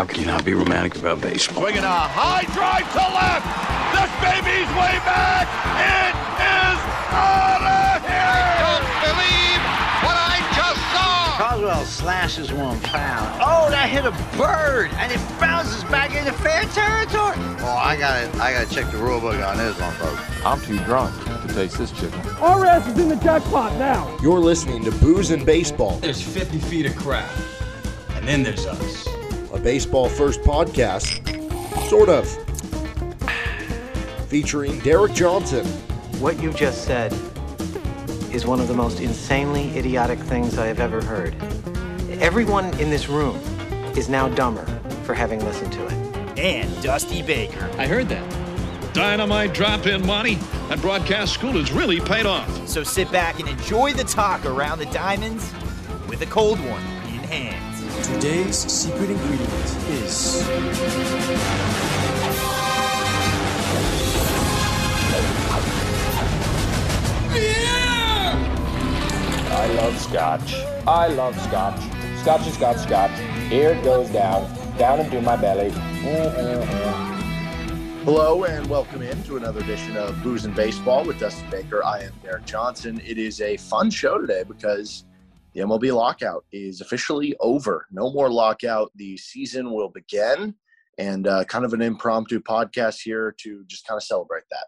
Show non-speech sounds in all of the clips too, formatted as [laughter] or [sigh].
How can you not be romantic about baseball? Swinging a high drive to left. This baby's way back. It is out of here. I Don't believe what I just saw. Coswell slashes one foul. Oh, that hit a bird, and it bounces back into fair territory. Oh, I gotta, I gotta check the rule book on this one, folks. I'm too drunk to taste this chicken. Our ass is in the jackpot now. You're listening to Booze and Baseball, There's 50 feet of crap, and then there's us. A baseball first podcast, sort of, featuring Derek Johnson, What you just said is one of the most insanely idiotic things I have ever heard. Everyone in this room is now dumber for having listened to it. and Dusty Baker. I heard that. Dynamite drop in money. That broadcast school has really paid off. So sit back and enjoy the talk around the diamonds with a cold one in hand. Today's secret ingredient is Beer! I love scotch. I love scotch. Scotch is got scotch. Here it goes down, down into my belly. Mm-mm-mm. Hello and welcome in to another edition of Booze and Baseball with Dustin Baker. I am Derek Johnson. It is a fun show today because the MLB lockout is officially over. No more lockout. The season will begin, and uh, kind of an impromptu podcast here to just kind of celebrate that.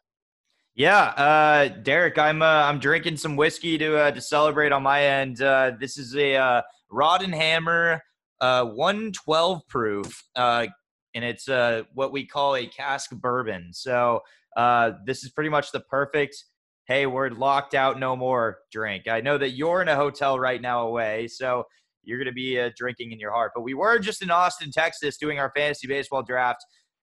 Yeah, uh, Derek, I'm uh, I'm drinking some whiskey to uh, to celebrate on my end. Uh, this is a uh, Rod and Hammer uh, 112 proof, and it's what we call a cask bourbon. So this is pretty much the perfect. Hey, we're locked out, no more drink. I know that you're in a hotel right now away, so you're going to be uh, drinking in your heart. But we were just in Austin, Texas, doing our fantasy baseball draft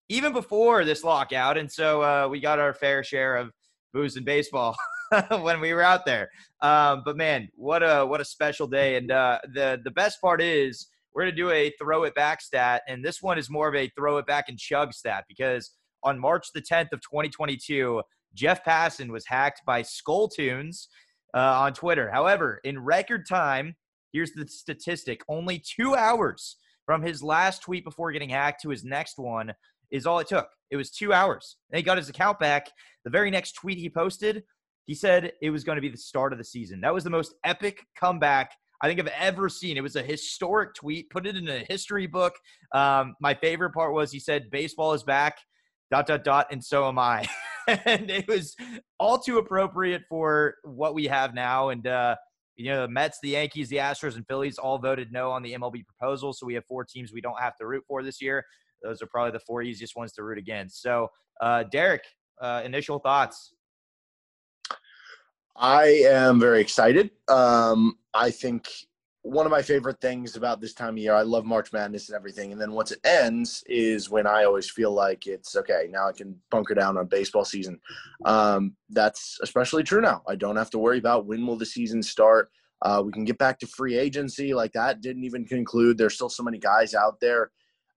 even before this lockout, and so uh, we got our fair share of booze and baseball [laughs] when we were out there. Um, but man, what a what a special day! And uh, the the best part is we're gonna do a throw it back stat, and this one is more of a throw it back and chug stat because on March the 10th of 2022, Jeff Passan was hacked by Skull Tunes uh, on Twitter. However, in record time, here's the statistic: only two hours from his last tweet before getting hacked to his next one is all it took. It was two hours. And he got his account back. The very next tweet he posted, he said it was going to be the start of the season. That was the most epic comeback I think I've ever seen. It was a historic tweet. Put it in a history book. Um, my favorite part was he said, "Baseball is back." Dot dot dot, and so am I. [laughs] and it was all too appropriate for what we have now. And uh, you know, the Mets, the Yankees, the Astros, and Phillies all voted no on the MLB proposal. So we have four teams we don't have to root for this year those are probably the four easiest ones to root against. So, uh, Derek, uh, initial thoughts? I am very excited. Um, I think one of my favorite things about this time of year, I love March Madness and everything. And then once it ends is when I always feel like it's okay, now I can bunker down on baseball season. Um, that's especially true now. I don't have to worry about when will the season start. Uh, we can get back to free agency. Like that didn't even conclude. There's still so many guys out there.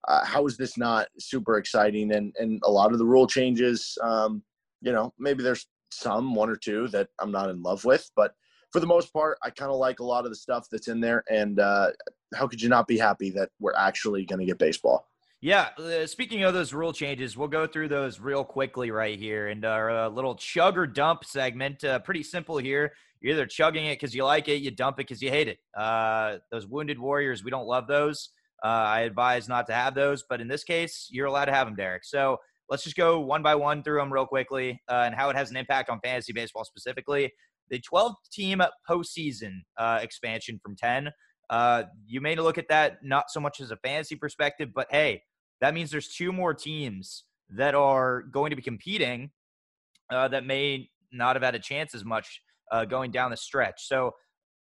Uh, how is this not super exciting? And and a lot of the rule changes, um, you know, maybe there's some one or two that I'm not in love with, but for the most part, I kind of like a lot of the stuff that's in there. And uh, how could you not be happy that we're actually going to get baseball? Yeah. Uh, speaking of those rule changes, we'll go through those real quickly right here. And our uh, little chug or dump segment, uh, pretty simple here. You're either chugging it because you like it, you dump it because you hate it. Uh, those wounded warriors, we don't love those. Uh, I advise not to have those, but in this case, you're allowed to have them, Derek. So let's just go one by one through them real quickly uh, and how it has an impact on fantasy baseball specifically. The 12 team postseason uh, expansion from 10. Uh, you may look at that not so much as a fantasy perspective, but hey, that means there's two more teams that are going to be competing uh, that may not have had a chance as much uh, going down the stretch. So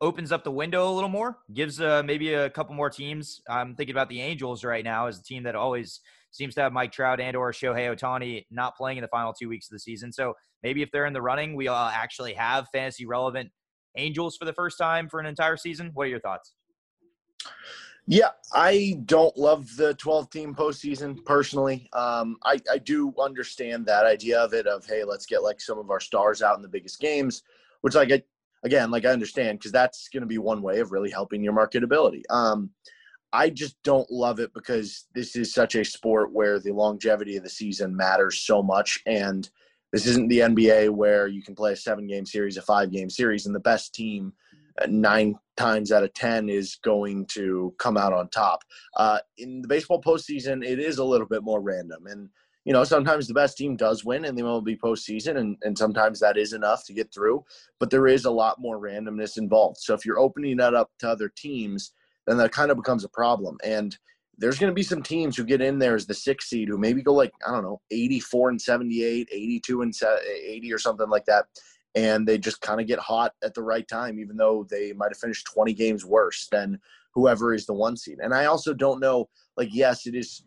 opens up the window a little more, gives uh, maybe a couple more teams. I'm thinking about the Angels right now as a team that always seems to have Mike Trout and or Shohei Ohtani not playing in the final two weeks of the season. So maybe if they're in the running, we all actually have fantasy relevant Angels for the first time for an entire season. What are your thoughts? Yeah, I don't love the 12 team postseason personally. Um, I, I do understand that idea of it of, hey, let's get like some of our stars out in the biggest games, which like again, like I understand because that's going to be one way of really helping your marketability. Um, I just don't love it because this is such a sport where the longevity of the season matters so much. And this isn't the NBA where you can play a seven game series, a five game series, and the best team nine times out of 10 is going to come out on top. Uh, in the baseball postseason, it is a little bit more random. And, you know, sometimes the best team does win in the be postseason, and, and sometimes that is enough to get through. But there is a lot more randomness involved. So if you're opening that up to other teams, then that kind of becomes a problem. And there's going to be some teams who get in there as the sixth seed who maybe go like, I don't know, 84 and 78, 82 and 80 or something like that. And they just kind of get hot at the right time, even though they might have finished 20 games worse than whoever is the one seed. And I also don't know, like, yes, it is,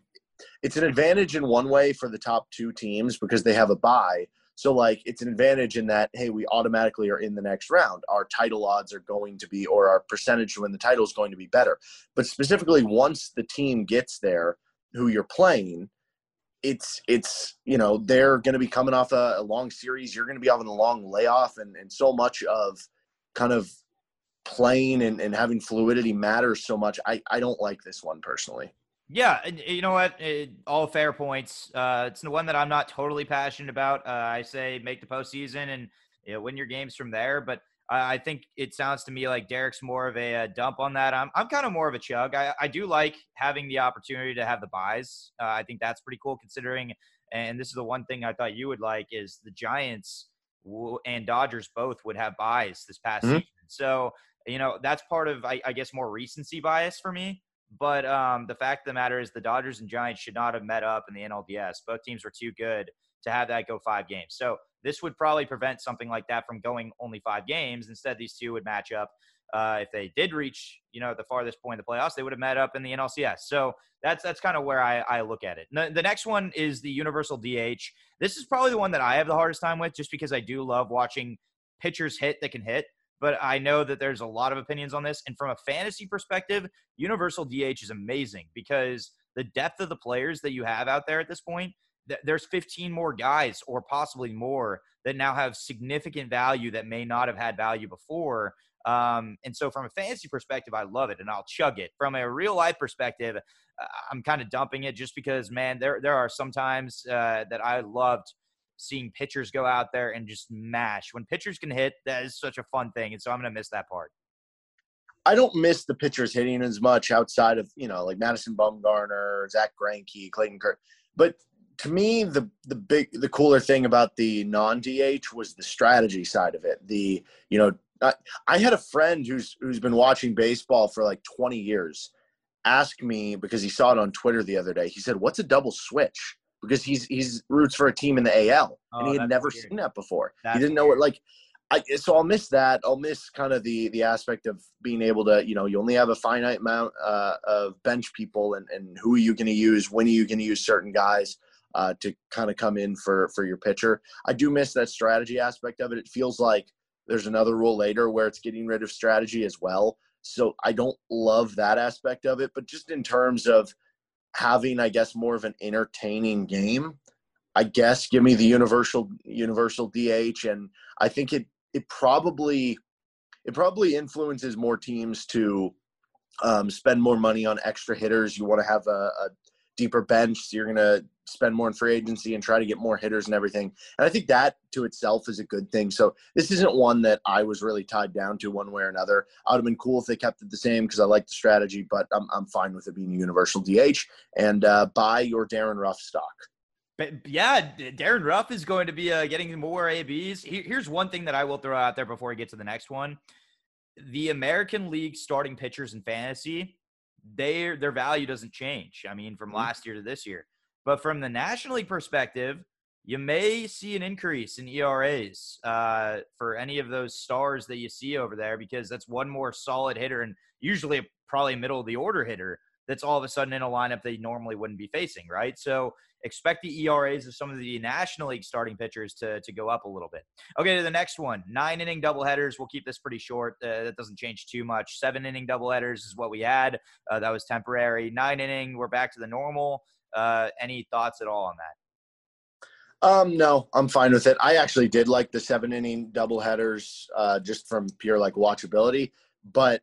it's an advantage in one way for the top two teams because they have a bye. So like it's an advantage in that hey, we automatically are in the next round. Our title odds are going to be or our percentage to win the title is going to be better. But specifically once the team gets there who you're playing, it's it's you know, they're gonna be coming off a, a long series, you're gonna be having a long layoff and, and so much of kind of playing and, and having fluidity matters so much. I, I don't like this one personally. Yeah, you know what? It, all fair points. Uh, it's the one that I'm not totally passionate about. Uh, I say make the postseason and you know, win your games from there. But I, I, think it sounds to me like Derek's more of a, a dump on that. I'm, I'm kind of more of a chug. I, I, do like having the opportunity to have the buys. Uh, I think that's pretty cool considering. And this is the one thing I thought you would like is the Giants and Dodgers both would have buys this past mm-hmm. season. So you know that's part of I, I guess more recency bias for me. But um, the fact of the matter is, the Dodgers and Giants should not have met up in the NLDS. Both teams were too good to have that go five games. So this would probably prevent something like that from going only five games. Instead, these two would match up. Uh, if they did reach, you know, the farthest point of the playoffs, they would have met up in the NLCS. So that's that's kind of where I, I look at it. The, the next one is the universal DH. This is probably the one that I have the hardest time with, just because I do love watching pitchers hit that can hit but I know that there's a lot of opinions on this. And from a fantasy perspective, Universal DH is amazing because the depth of the players that you have out there at this point, th- there's 15 more guys or possibly more that now have significant value that may not have had value before. Um, and so, from a fantasy perspective, I love it and I'll chug it. From a real life perspective, uh, I'm kind of dumping it just because, man, there there are some times uh, that I loved seeing pitchers go out there and just mash. When pitchers can hit, that is such a fun thing. And so I'm going to miss that part. I don't miss the pitchers hitting as much outside of, you know, like Madison Bumgarner, Zack Greinke, Clayton Kirk. But to me, the the big the cooler thing about the non DH was the strategy side of it. The you know, I, I had a friend who's who's been watching baseball for like 20 years ask me because he saw it on Twitter the other day. He said, "What's a double switch?" Because he's he's roots for a team in the AL oh, and he had never weird. seen that before. That's he didn't know what like I, so I'll miss that. I'll miss kind of the the aspect of being able to, you know, you only have a finite amount uh, of bench people, and and who are you going to use? When are you going to use certain guys uh, to kind of come in for for your pitcher? I do miss that strategy aspect of it. It feels like there's another rule later where it's getting rid of strategy as well. So I don't love that aspect of it, but just in terms of having, I guess, more of an entertaining game. I guess give me the universal universal DH, and I think it it probably it probably influences more teams to um, spend more money on extra hitters. You want to have a, a deeper bench, so you're going to spend more in free agency and try to get more hitters and everything. And I think that to itself is a good thing. So this isn't one that I was really tied down to one way or another. I would have been cool if they kept it the same because I like the strategy, but I'm, I'm fine with it being a universal DH and uh, buy your Darin Ruf stock. But yeah, Darin Ruf is going to be uh, getting more ABs. Here's one thing that I will throw out there before we get to the next one. The American League starting pitchers in fantasy, their their value doesn't change. I mean, from mm-hmm. last year to this year. But from the National League perspective, you may see an increase in ERAs uh, for any of those stars that you see over there because that's one more solid hitter and usually probably middle of the order hitter that's all of a sudden in a lineup they normally wouldn't be facing, right? So expect the ERAs of some of the National League starting pitchers to, to go up a little bit. Okay, to the next one nine inning doubleheaders. We'll keep this pretty short. Uh, that doesn't change too much. Seven inning doubleheaders is what we had. Uh, that was temporary. Nine inning, we're back to the normal. Uh, any thoughts at all on that? Um, no, I'm fine with it. I actually did like the seven inning double headers, uh, just from pure like watchability, but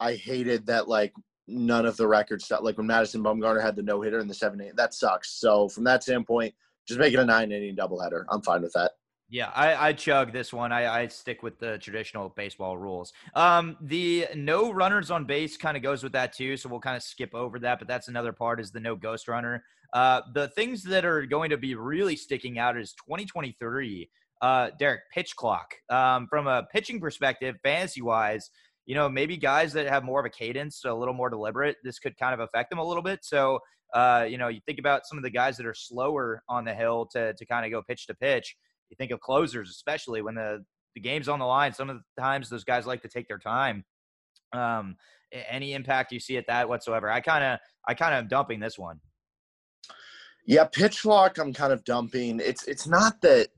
I hated that like none of the record stuff. Like when Madison Bumgarner had the no hitter in the seven eight, that sucks. So from that standpoint, just make it a nine inning doubleheader. I'm fine with that. Yeah, I, I chug this one. I, I stick with the traditional baseball rules. Um, the no runners on base kind of goes with that too, so we'll kind of skip over that. But that's another part is the no ghost runner. Uh, the things that are going to be really sticking out is 2023. Uh, Derek, pitch clock. Um, from a pitching perspective, fantasy wise, you know, maybe guys that have more of a cadence, a little more deliberate, this could kind of affect them a little bit. So, uh, you know, you think about some of the guys that are slower on the hill to to kind of go pitch to pitch you think of closers, especially when the the game's on the line. Some of the times those guys like to take their time. Um, any impact you see at that whatsoever? I kind of I kind of am dumping this one. Yeah, pitch clock. I'm kind of dumping. It's it's not that.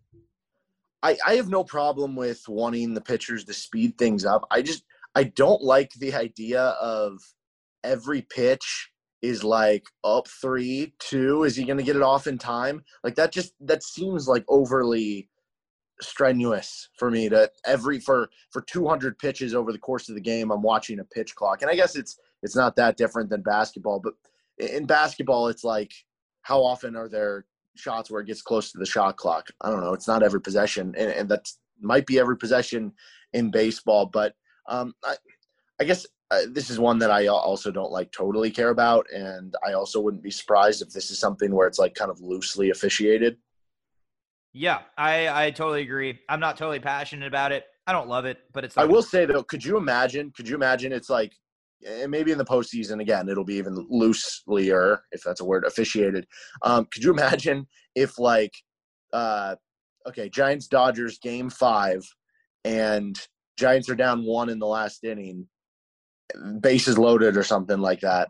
I, I have no problem with wanting the pitchers to speed things up. I just I don't like the idea of every pitch is like up three, two. Is he going to get it off in time? Like that just that seems like overly strenuous for me to every for for 200 pitches over the course of the game i'm watching a pitch clock and i guess it's it's not that different than basketball but in basketball it's like how often are there shots where it gets close to the shot clock i don't know it's not every possession and, and that might be every possession in baseball but um i i guess uh, this is one that I also don't like totally care about, and I also wouldn't be surprised if this is something where it's like kind of loosely officiated. Yeah, I I totally agree. I'm not totally passionate about it. I don't love it, but it's. I will say though, could you imagine? Could you imagine? It's like, and maybe in the postseason again, it'll be even looselier, if that's a word, officiated. Um, could you imagine if like, uh, okay, Giants Dodgers game five, and Giants are down one in the last inning, bases loaded or something like that.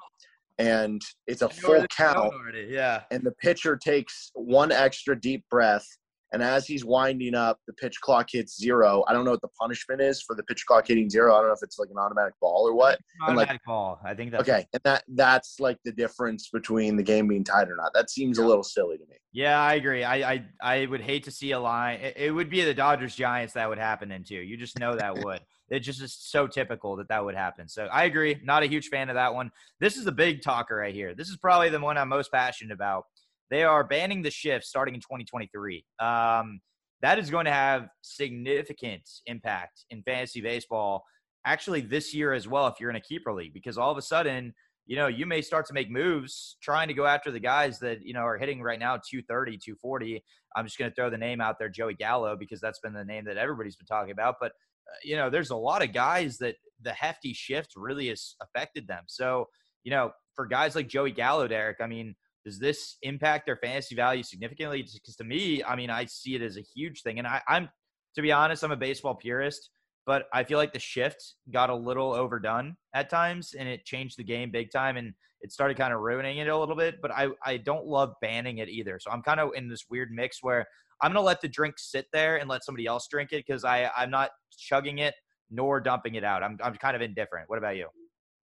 And it's a full count. Yeah. And the pitcher takes one extra deep breath and as he's winding up, the pitch clock hits zero. I don't know what the punishment is for the pitch clock hitting zero. I don't know if it's like an automatic ball or what. Automatic like, ball. I think that's okay. And that that's like the difference between the game being tied or not. That seems a little silly to me. Yeah, I agree. I I, I would hate to see a line. It, it would be the Dodgers Giants that would happen into. You just know that would. [laughs] It just is so typical that that would happen. So I agree. Not a huge fan of that one. This is a big talker right here. This is probably the one I'm most passionate about. They are banning the shift starting in 2023. Um, that is going to have significant impact in fantasy baseball actually this year as well if you're in a keeper league because all of a sudden you know you may start to make moves trying to go after the guys that you know are hitting right now 230 240 i'm just going to throw the name out there joey gallo because that's been the name that everybody's been talking about. But uh, you know there's a lot of guys that the hefty shift really has affected them. So you know for guys like joey gallo derek i mean does this impact their fantasy value significantly? Because to me, I mean, I see it as a huge thing. And I, I'm, to be honest, I'm a baseball purist, but I feel like the shift got a little overdone at times and it changed the game big time and it started kind of ruining it a little bit. But I, I don't love banning it either. So I'm kind of in this weird mix where I'm going to let the drink sit there and let somebody else drink it because I'm not chugging it nor dumping it out. I'm, I'm kind of indifferent. What about you?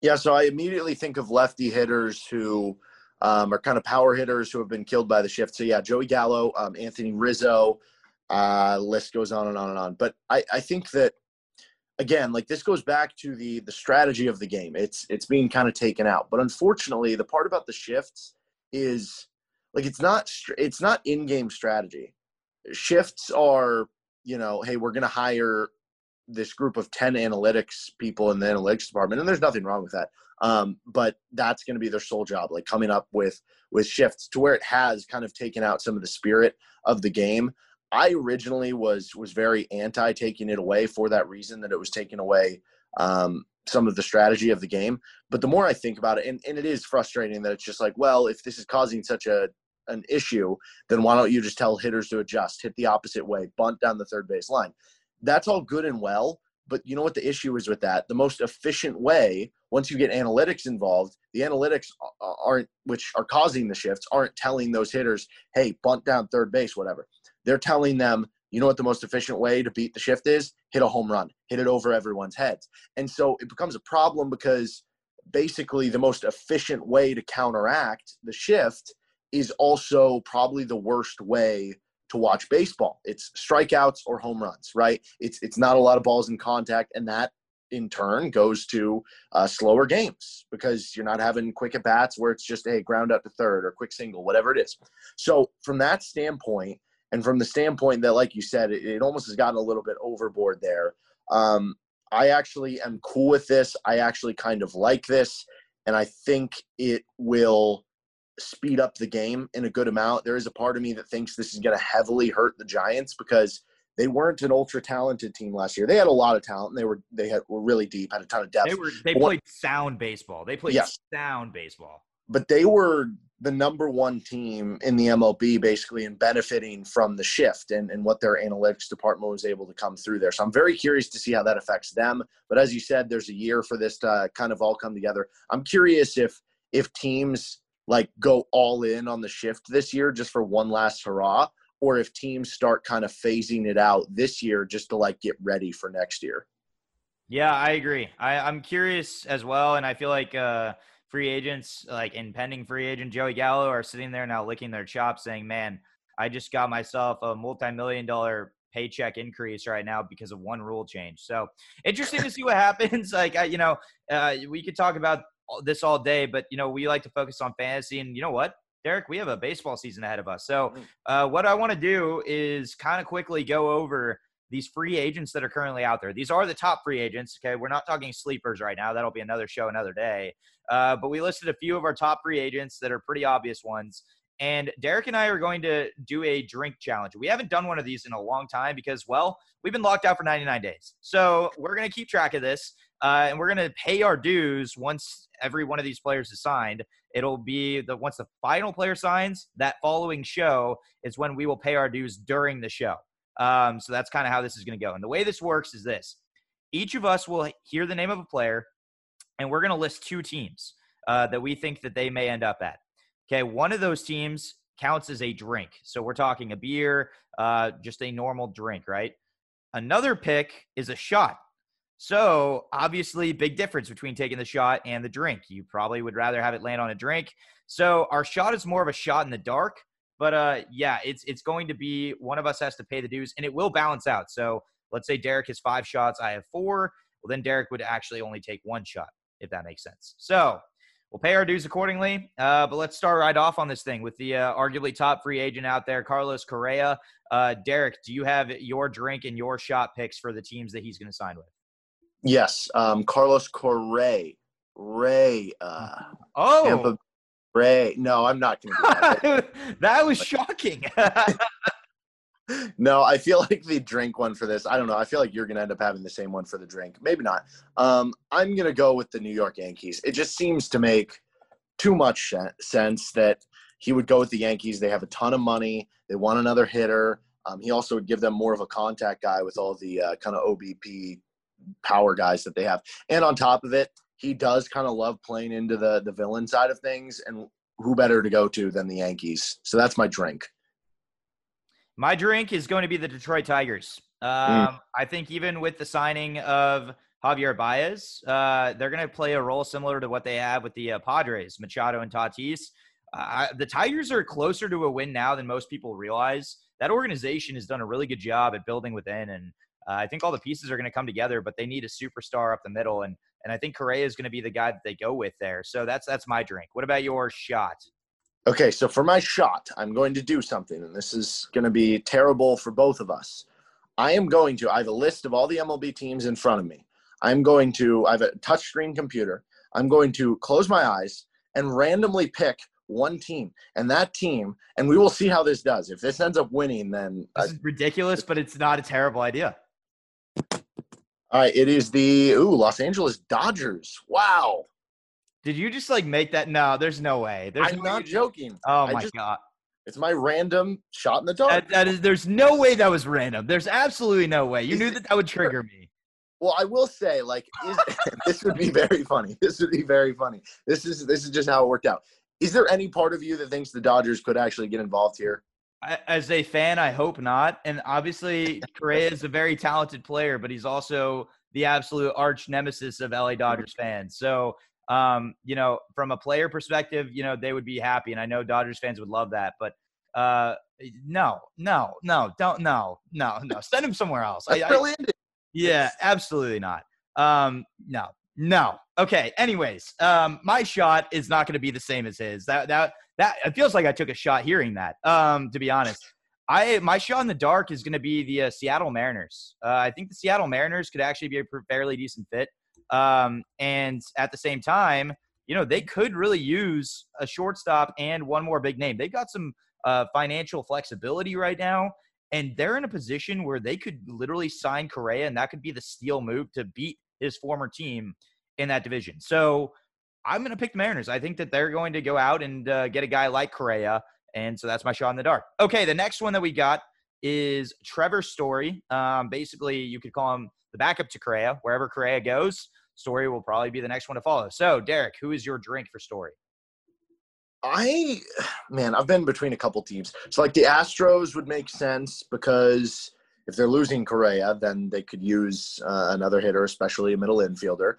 Yeah, so I immediately think of lefty hitters who – um, are kind of power hitters who have been killed by the shift. So yeah, Joey Gallo, um, Anthony Rizzo, uh, list goes on and on and on. But I, I think that again, like this goes back to the the strategy of the game. It's it's being kind of taken out. But unfortunately, the part about the shifts is like it's not it's not in game strategy. Shifts are you know, hey, we're going to hire this group of 10 analytics people in the analytics department and there's nothing wrong with that um, but that's going to be their sole job, like coming up with with shifts to where it has kind of taken out some of the spirit of the game. I originally was was very anti taking it away for that reason that it was taking away um, some of the strategy of the game. But the more I think about it, and, and it is frustrating that it's just like, well, if this is causing such a an issue, then why don't you just tell hitters to adjust, hit the opposite way, bunt down the third base line? That's all good and well, but you know what the issue is with that? The most efficient way, once you get analytics involved, the analytics aren't, which are causing the shifts, aren't telling those hitters, hey, bunt down third base, whatever. They're telling them, you know what the most efficient way to beat the shift is? Hit a home run, hit it over everyone's heads. And so it becomes a problem because basically the most efficient way to counteract the shift is also probably the worst way to watch baseball. It's strikeouts or home runs, right? It's it's not a lot of balls in contact, and that in turn goes to uh, slower games because you're not having quick at bats where it's just a ground out to third or quick single, whatever it is. So from that standpoint, and from the standpoint that, like you said, it, it almost has gotten a little bit overboard there. Um, I actually am cool with this. I actually kind of like this, and I think it will speed up the game in a good amount. There is a part of me that thinks this is going to heavily hurt the Giants because they weren't an ultra talented team last year. They had a lot of talent. And they were they had were really deep, had a ton of depth. They were they But played sound baseball. They played Yes. sound baseball. but they were the number one team in the MLB basically and benefiting from the shift and, and what their analytics department was able to come through there. So I'm very curious to see how that affects them. But as you said, there's a year for this to kind of all come together. I'm curious if if teams like go all in on the shift this year just for one last hurrah, or if teams start kind of phasing it out this year just to like get ready for next year. Yeah, I agree. I, I'm curious as well, and I feel like uh, free agents, like impending free agent Joey Gallo, are sitting there now licking their chops, saying, "Man, I just got myself a multi-million dollar paycheck increase right now because of one rule change." So interesting to see what [laughs] happens. Like, I, you know, uh, we could talk about this all day, but you know, we like to focus on fantasy, and you know what? Derek, we have a baseball season ahead of us. So, uh, what I want to do is kind of quickly go over these free agents that are currently out there. These are the top free agents. Okay, we're not talking sleepers right now. That'll be another show another day. Uh, but we listed a few of our top free agents that are pretty obvious ones. And Derek and I are going to do a drink challenge. We haven't done one of these in a long time because, well, we've been locked out for 99 days. So we're going to keep track of this, uh, and we're going to pay our dues once every one of these players is signed. It'll be the once the final player signs, that following show is when we will pay our dues during the show. Um, so that's kind of how this is going to go. And the way this works is this each of us will hear the name of a player, and we're going to list two teams uh, that we think that they may end up at. Okay, one of those teams counts as a drink. So we're talking a beer, uh, just a normal drink, right? Another pick is a shot. So obviously, big difference between taking the shot and the drink. You probably would rather have it land on a drink. So our shot is more of a shot in the dark. But uh, yeah, it's it's going to be one of us has to pay the dues, and it will balance out. So let's say Derek has five shots, I have four. Well, then Derek would actually only take one shot, if that makes sense. So we'll pay our dues accordingly. Uh, but let's start right off on this thing with the uh, arguably top free agent out there, Carlos Correa. Uh, Derek, do you have your drink and your shot picks for the teams that he's going to sign with? Yes, um, Carlos Correa. Ray. Uh, Oh, Tampa Ray. No, I'm not going to do that. that was shocking. [laughs] [laughs] no, I feel like the drink one for this. I don't know. I feel like you're going to end up having the same one for the drink. Maybe not. Um, I'm going to go with the New York Yankees. It just seems to make too much sense that he would go with the Yankees. They have a ton of money. They want another hitter. Um, he also would give them more of a contact guy with all the uh, kind of OBP power guys that they have. And on top of it, he does kind of love playing into the the villain side of things. And who better to go to than the Yankees? So that's my drink. My drink is going to be the Detroit Tigers. Um, I think even with the signing of Javier Baez, uh, they're going to play a role similar to what they have with the uh, Padres, Machado and Tatis. Uh, the Tigers are closer to a win now than most people realize. That organization has done a really good job at building within, and uh, I think all the pieces are going to come together. But they need a superstar up the middle, and and I think Correa is going to be the guy that they go with there. So that's that's my drink. What about your shot? Okay, so for my shot, I'm going to do something, and this is going to be terrible for both of us. I am going to, I have a list of all the MLB teams in front of me. I'm going to, I have a touchscreen computer. I'm going to close my eyes and randomly pick one team, and that team, and we will see how this does. If this ends up winning, then I, This is ridiculous, but it's not a terrible idea. All right, it is the ooh Los Angeles Dodgers. Wow, Did you just like make that? No, there's no way. There's I'm no not joking. Oh I my just- god. It's my random shot in the dark. That, that is. There's no way that was random. There's absolutely no way. You Is knew it- that that would trigger me. Well, I will say, like, is, [laughs] this would be very funny. This would be very funny. This is this is just how it worked out. Is there any part of you that thinks the Dodgers could actually get involved here? As a fan, I hope not. And obviously, Correa is a very talented player, but he's also the absolute arch nemesis of LA Dodgers fans. So, um, you know, from a player perspective, you know, they would be happy, and I know Dodgers fans would love that. But uh, no, no, no, don't, no, no, no. Send him somewhere else. I, I-. Yeah, absolutely not. Um, no, no. Okay. Anyways, um, my shot is not going to be the same as his. That that that it feels like I took a shot hearing that. Um, to be honest, I my shot in the dark is going to be the uh, Seattle Mariners. Uh, I think the Seattle Mariners could actually be a fairly decent fit. Um, and at the same time, you know, they could really use a shortstop and one more big name. They've got some uh, financial flexibility right now, and they're in a position where they could literally sign Correa, and that could be the steal move to beat his former team in that division. So I'm going to pick the Mariners. I think that they're going to go out and uh, get a guy like Correa, and so that's my shot in the dark. Okay, the next one that we got is Trevor Story. Um, basically, you could call him the backup to Correa. Wherever Correa goes, Story will probably be the next one to follow. So, Derek, who is your drink for Story? I, man, I've been between a couple teams. So, like the Astros would make sense because if they're losing Correa, then they could use uh, another hitter, especially a middle infielder.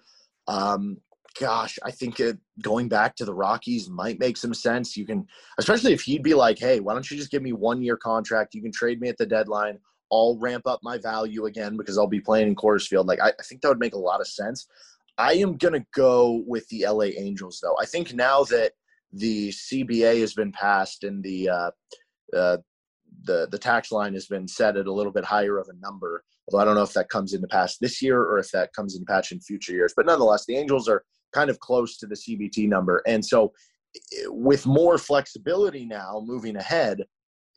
Um, gosh, I think it, going back to the Rockies might make some sense. You can, especially if he'd be like, hey, why don't you just give me one year contract? You can trade me at the deadline. I'll ramp up my value again because I'll be playing in Coors Field. Like, I, I think that would make a lot of sense. I am going to go with the LA Angels, though. I think now that the CBA has been passed and the uh, uh, the the tax line has been set at a little bit higher of a number. Although I don't know if that comes into pass this year or if that comes into patch in future years. But nonetheless, the Angels are kind of close to the CBT number, and so with more flexibility now moving ahead,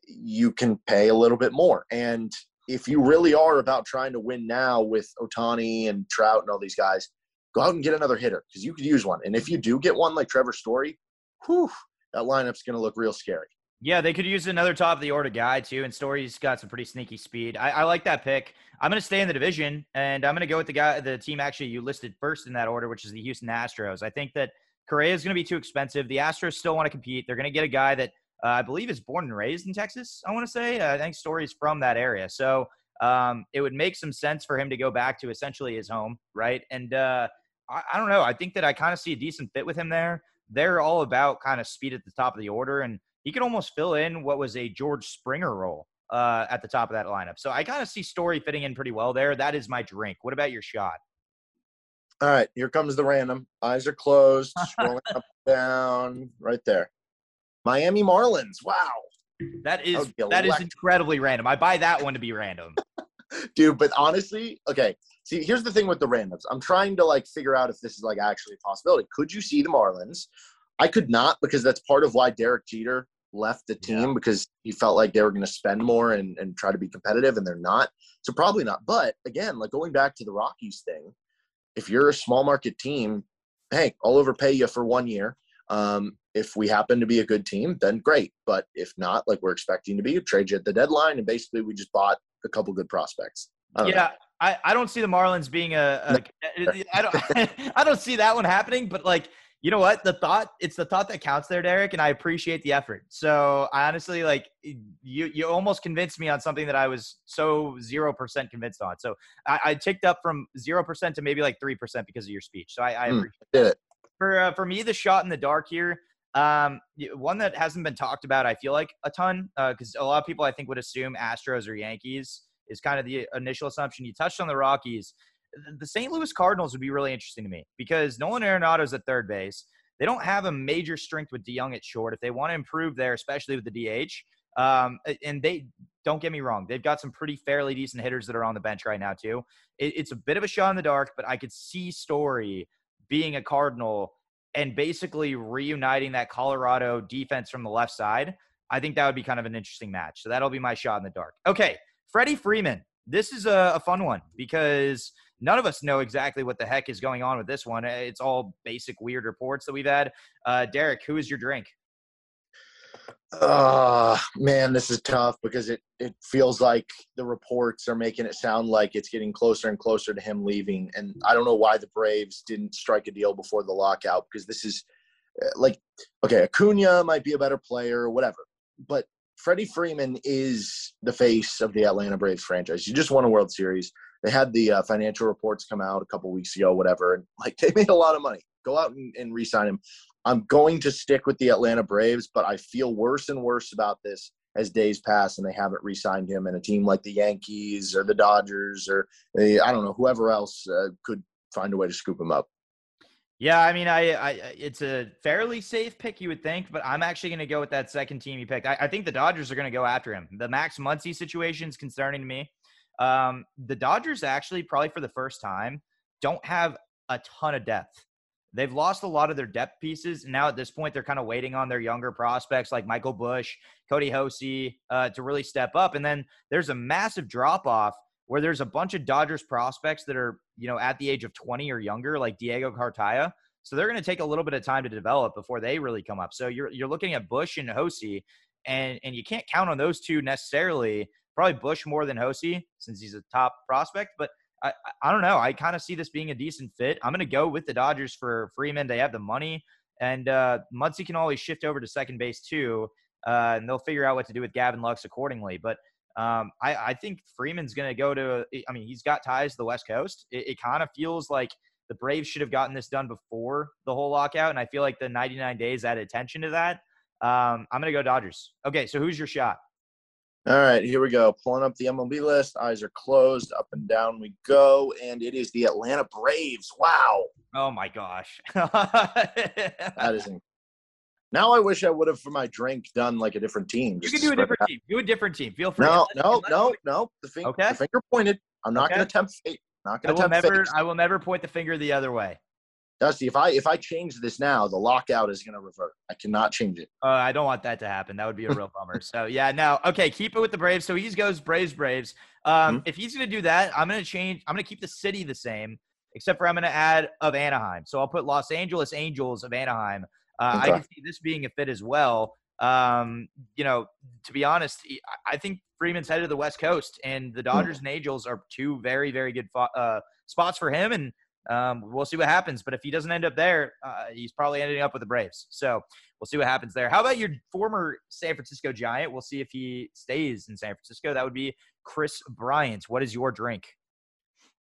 you can pay a little bit more. And if you really are about trying to win now with Ohtani and Trout and all these guys, go out and get another hitter because you could use one. And if you do get one like Trevor Story, whew, that lineup's going to look real scary. Yeah, they could use another top of the order guy too. And Story's got some pretty sneaky speed. I, I like that pick. I'm going to stay in the division, and I'm going to go with the guy, the team actually you listed first in that order, which is the Houston Astros. I think that Correa is going to be too expensive. The Astros still want to compete. They're going to get a guy that uh, I believe is born and raised in Texas. I want to say. Uh, I think Story's from that area, so um, it would make some sense for him to go back to essentially his home, right? And uh, I, I don't know. I think that I kind of see a decent fit with him there. They're all about kind of speed at the top of the order, and he could almost fill in what was a George Springer role uh, at the top of that lineup. So I kind of see Story fitting in pretty well there. That is my drink. What about your shot? All right, here comes the random. Eyes are closed, [laughs] scrolling up down, right there. Miami Marlins. Wow. That is that, that is incredibly random. I buy that one to be random. [laughs] Dude, but honestly, okay. See, here's the thing with the randoms. I'm trying to like figure out if this is like actually a possibility. Could you see the Marlins? I could not because that's part of why Derek Jeter left the team yeah. because he felt like they were going to spend more and, and try to be competitive, and they're not. So probably not. But again, like going back to the Rockies thing, if you're a small market team, hey, I'll overpay you for one year. Um, if we happen to be a good team, then great. But if not, like we're expecting to be, trade you at the deadline, and basically we just bought a couple good prospects. I yeah, I, I don't see the Marlins being a. a [laughs] I don't [laughs] I don't see that one happening. But like you know what? The thought, it's the thought that counts there, Derek, and I appreciate the effort. So I honestly like you you almost convinced me on something that I was so zero percent convinced on. So I, I, ticked up from zero percent to maybe like three percent because of your speech. So I, I mm, appreciate mm, it. For uh, for me, the shot in the dark here, um, one that hasn't been talked about, I feel like a ton, because uh, a lot of people I think would assume Astros or Yankees is kind of the initial assumption. You touched on the Rockies the St. Louis Cardinals would be really interesting to me because Nolan Arenado's at third base. They don't have a major strength with DeJong at short. If they want to improve there, especially with the DH, um, and they don't get me wrong, they've got some pretty fairly decent hitters that are on the bench right now too. It, it's a bit of a shot in the dark, but I could see Story being a Cardinal and basically reuniting that Colorado defense from the left side. I think that would be kind of an interesting match. So that'll be my shot in the dark. Okay, Freddie Freeman. This is a, a fun one because – none of us know exactly what the heck is going on with this one. It's all basic weird reports that we've had. Uh, Derek, who is your drink? Uh man, this is tough because it it feels like the reports are making it sound like it's getting closer and closer to him leaving, and I don't know why the Braves didn't strike a deal before the lockout because this is uh, like okay, Acuna might be a better player or whatever, but Freddie Freeman is the face of the Atlanta Braves franchise. You just won a World Series they had the uh, financial reports come out a couple weeks ago, whatever, and [laughs] like they made a lot of money. Go out and, and re-sign him. I'm going to stick with the Atlanta Braves, but I feel worse and worse about this as days pass and they haven't re-signed him. And a team like the Yankees or the Dodgers or the, I don't know whoever else uh, could find a way to scoop him up. Yeah, I mean, I, I it's a fairly safe pick, you would think, but I'm actually going to go with that second team you picked. I, I think the Dodgers are going to go after him. The Max Muncy situation is concerning to me. Um, the Dodgers actually, probably for the first time, don't have a ton of depth. They've lost a lot of their depth pieces. And now at this point, they're kind of waiting on their younger prospects like Michael Busch, Kody Hoese uh, to really step up. And then there's a massive drop off where there's a bunch of Dodgers prospects that are, you know, at the age of 20 or younger, like Diego Cartaya. So they're going to take a little bit of time to develop before they really come up. So you're you're looking at Busch and Hoese, and and you can't count on those two necessarily. Probably Busch more than Hoese since he's a top prospect, but I, I don't know. I kind of see this being a decent fit. I'm going to go with the Dodgers for Freeman. They have the money, and uh, Muncy can always shift over to second base too, uh, and they'll figure out what to do with Gavin Lux accordingly. But um, I, I, think Freeman's going to go to. I mean, he's got ties to the West Coast. It, it kind of feels like the Braves should have gotten this done before the whole lockout, and I feel like the 99 days added attention to that. Um, I'm going to go Dodgers. Okay, so who's your shot? All right, here we go. Pulling up the MLB list. Eyes are closed. Up and down we go. And it is the Atlanta Braves. Wow. Oh my gosh. [laughs] that is. Now I wish I would have for my drink done like a different team. You can do a different team. Do a different team. Feel free. No, no, no, no. The, fing- okay. the finger pointed. I'm not okay. going to tempt fate. Not going to tempt never, fate. I will never point the finger the other way. Dusty, if I if I change this now, the lockout is going to revert. I cannot change it. Uh, I don't want that to happen. That would be a real bummer. So yeah, now okay, keep it with the Braves. So he goes Braves, Braves. Um, mm-hmm. If he's going to do that, I'm going to change. I'm going to keep the city the same, except for I'm going to add of Anaheim. So I'll put Los Angeles Angels of Anaheim. Uh, okay. I can see this being a fit as well. Um, you know, to be honest, I think Freeman's headed to the West Coast, and the hmm. Dodgers mm-hmm. and Angels are two very, very good fo- uh, spots for him. And um, we'll see what happens. But if he doesn't end up there, uh, he's probably ending up with the Braves. So we'll see what happens there. How about your former San Francisco Giant? We'll see if he stays in San Francisco. That would be Kris Bryant. What is your drink?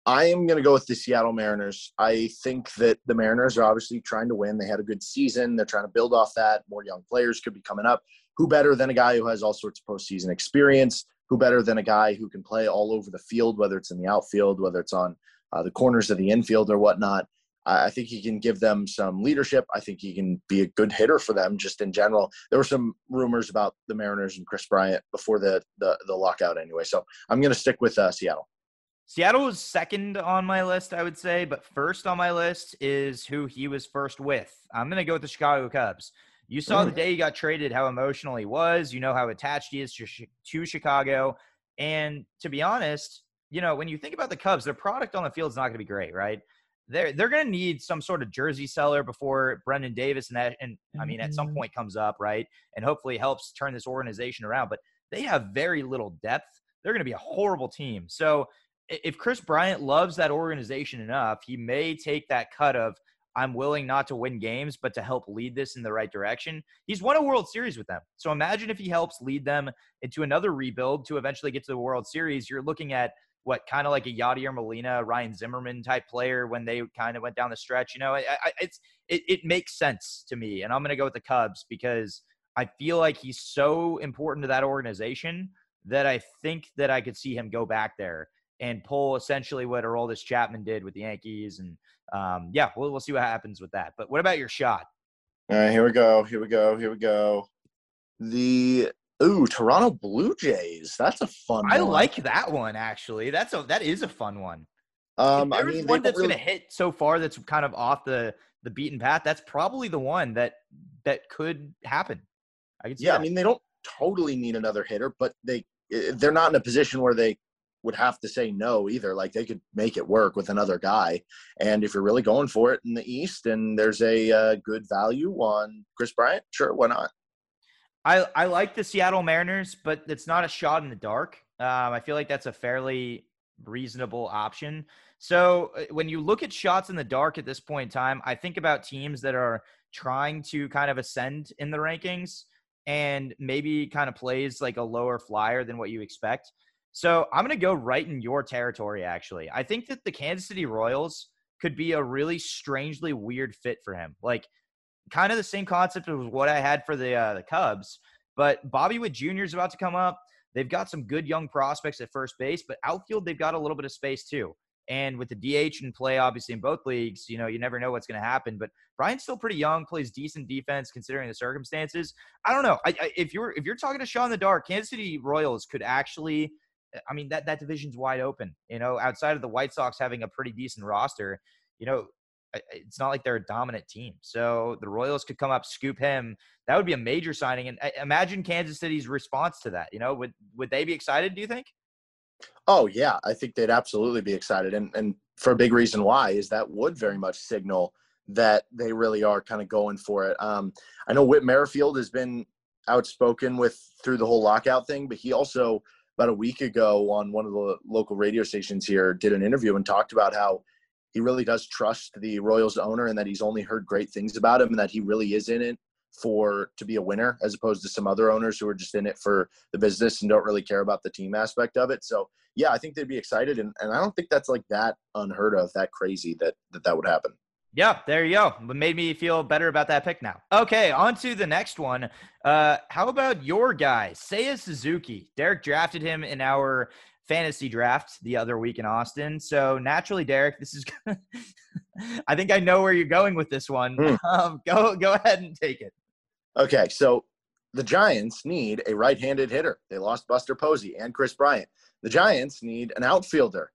I am going to go with the Seattle Mariners. I think that the Mariners are obviously trying to win. They had a good season. They're trying to build off that. More young players could be coming up. Who better than a guy who has all sorts of postseason experience? Who better than a guy who can play all over the field, whether it's in the outfield, whether it's on uh, the corners of the infield or whatnot. I think he can give them some leadership. I think he can be a good hitter for them just in general. There were some rumors about the Mariners and Kris Bryant before the the, the lockout anyway. So I'm going to stick with uh, Seattle. Seattle is second on my list, I would say, but first on my list is who he was first with. I'm going to go with the Chicago Cubs. You saw the mm. day he got traded, how emotional he was. You know how attached he is to, to Chicago. And to be honest, you know, when you think about the Cubs, their product on the field is not going to be great, right? They're they're going to need some sort of jersey seller before Brennen Davis and that, and I mean, at some mm-hmm. point comes up, right? And hopefully helps turn this organization around. But they have very little depth. They're going to be a horrible team. So if Kris Bryant loves that organization enough, he may take that cut of I'm willing not to win games, but to help lead this in the right direction. He's won a World Series with them. So imagine if he helps lead them into another rebuild to eventually get to the World Series. You're looking at what kind of like a Yadier Molina, Ryan Zimmerman type player when they kind of went down the stretch. You know, I, I, it's it, it makes sense to me, and I'm going to go with the Cubs because I feel like he's so important to that organization that I think that I could see him go back there and pull essentially what Aroldis Chapman did with the Yankees, and um, yeah, we'll we'll see what happens with that. But what about your shot? All right, here we go. Here we go. Here we go. The Ooh, Toronto Blue Jays. That's a fun. I one. like that one actually. That's a that is a fun one. Um, I mean, one that's really... going to hit so far that's kind of off the the beaten path. That's probably the one that that could happen. I could yeah, that. I mean, they don't totally need another hitter, but they eh, they're not in a position where they would have to say no either. Like they could make it work with another guy. And if you're really going for it in the East, and there's a uh, good value on Kris Bryant, sure, why not? I, I like the Seattle Mariners, but it's not a shot in the dark. Um, I feel like that's a fairly reasonable option. So uh, when you look at shots in the dark at this point in time, I think about teams that are trying to kind of ascend in the rankings and maybe kind of plays like a lower flyer than what you expect. So I'm going to go right in your territory, actually. I think that the Kansas City Royals could be a really strangely weird fit for him. Like, kind of the same concept as what I had for the uh, the Cubs. But Bobby Witt Jr. is about to come up. They've got some good young prospects at first base, but outfield they've got a little bit of space too. And with the DH in play, obviously in both leagues, you know, you never know what's going to happen. But Brian's still pretty young, plays decent defense considering the circumstances. I don't know. I, I, if you're if you're talking to Sean the dark, Kansas City Royals could actually. I mean that that division's wide open. You know, outside of the White Sox having a pretty decent roster, you know, it's not like they're a dominant team. So the Royals could come up, scoop him. That would be a major signing. And imagine Kansas City's response to that. You know, would would they be excited? Do you think? Oh yeah, I think they'd absolutely be excited, and and for a big reason why is that would very much signal that they really are kind of going for it. Um, I know Whit Merrifield has been outspoken with through the whole lockout thing, but he also about a week ago on one of the local radio stations here did an interview and talked about how he really does trust the Royals owner and that he's only heard great things about him and that he really is in it for to be a winner as opposed to some other owners who are just in it for the business and don't really care about the team aspect of it. So yeah, I think they'd be excited and, and I don't think that's like that unheard of, that crazy that that, that would happen. Yeah, there you go. It made me feel better about that pick now. Okay, on to the next one. Uh, how about your guy, Seiya Suzuki? Derek drafted him in our fantasy draft the other week in Austin. So naturally, Derek, this is. [laughs] I think I know where you're going with this one. Mm. [laughs] Um, go go ahead and take it. Okay, so the Giants need a right-handed hitter. They lost Buster Posey and Kris Bryant. The Giants need an outfielder.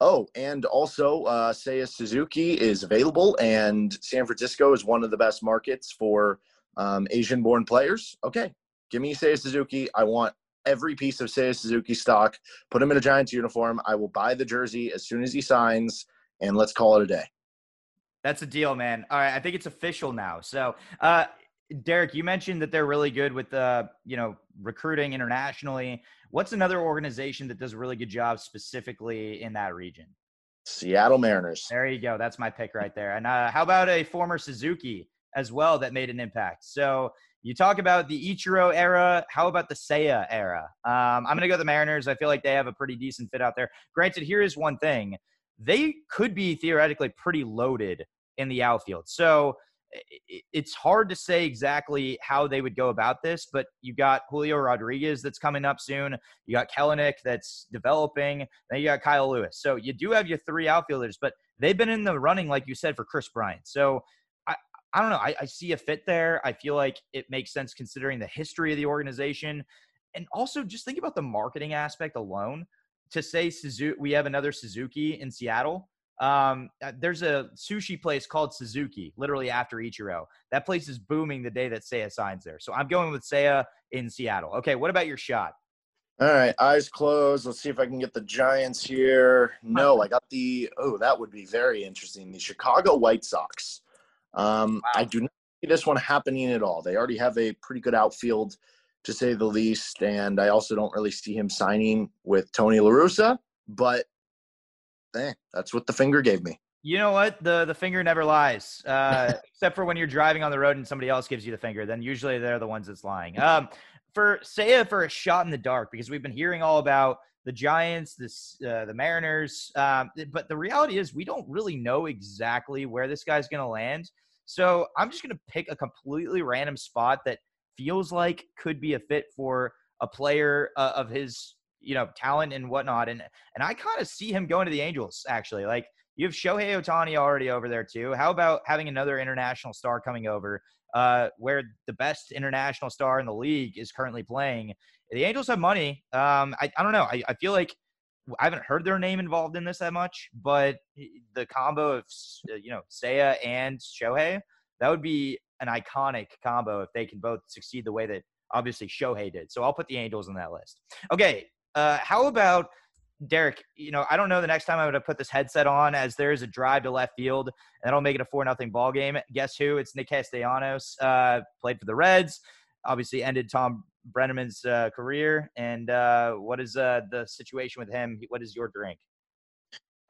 Oh, and also uh, Seiya Suzuki is available, and San Francisco is one of the best markets for um, Asian-born players. Okay, give me Seiya Suzuki. I want every piece of Seiya Suzuki stock. Put him in a Giants uniform. I will buy the jersey as soon as he signs, and let's call it a day. That's a deal, man. All right, I think it's official now. So, uh, Derek, you mentioned that they're really good with uh, you know recruiting internationally. What's another organization that does a really good job specifically in that region? Seattle Mariners. There you go. That's my pick right there. And uh, how about a former Suzuki as well that made an impact? So you talk about the Ichiro era. How about the Seiya era? Um, I'm going to go the Mariners. I feel like they have a pretty decent fit out there. Granted, here is one thing: they could be theoretically pretty loaded in the outfield. So it's hard to say exactly how they would go about this, but you got Julio Rodriguez that's coming up soon. You got Kelenic that's developing. Then you got Kyle Lewis. So you do have your three outfielders, but they've been in the running, like you said, for Kris Bryant. So I, I don't know. I, I see a fit there. I feel like it makes sense considering the history of the organization. And also just think about the marketing aspect alone. To say Suzuki, we have another Suzuki in Seattle um, uh, there's a sushi place called Suzuki, literally after Ichiro. That place is booming the day that Seiya signs there. So I'm going with Seiya in Seattle. Okay, what about your shot? All right, eyes closed. Let's see if I can get the Giants here. No, I got the. Oh, that would be very interesting. The Chicago White Sox. Um, wow. I do not see this one happening at all. They already have a pretty good outfield, to say the least, and I also don't really see him signing with Tony La Russa. But eh, that's what the finger gave me. You know what? The the finger never lies, uh, [laughs] except for when you're driving on the road and somebody else gives you the finger. Then usually they're the ones that's lying. Um, for Seiya for a shot in the dark because we've been hearing all about the Giants, this uh, the Mariners, um, but the reality is we don't really know exactly where this guy's going to land. So I'm just going to pick a completely random spot that feels like could be a fit for a player uh, of his you know, talent and whatnot. And and I kind of see him going to the Angels actually. Like you have Shohei Ohtani already over there too. How about having another international star coming over, uh, where the best international star in the league is currently playing? The Angels have money. Um, I, I don't know. I, I feel like I haven't heard their name involved in this that much, but the combo of uh, you know Seiya and Shohei, that would be an iconic combo if they can both succeed the way that obviously Shohei did. So I'll put the Angels on that list. Okay, uh, how about Derek? You know, I don't know the next time I'm going to put this headset on as there is a drive to left field, and that'll make it a four nothing ball game. Guess who? It's Nick Castellanos. Uh, played for the Reds. Obviously, ended Tom Brennaman's uh, career. And uh, what is uh, the situation with him? What is your drink?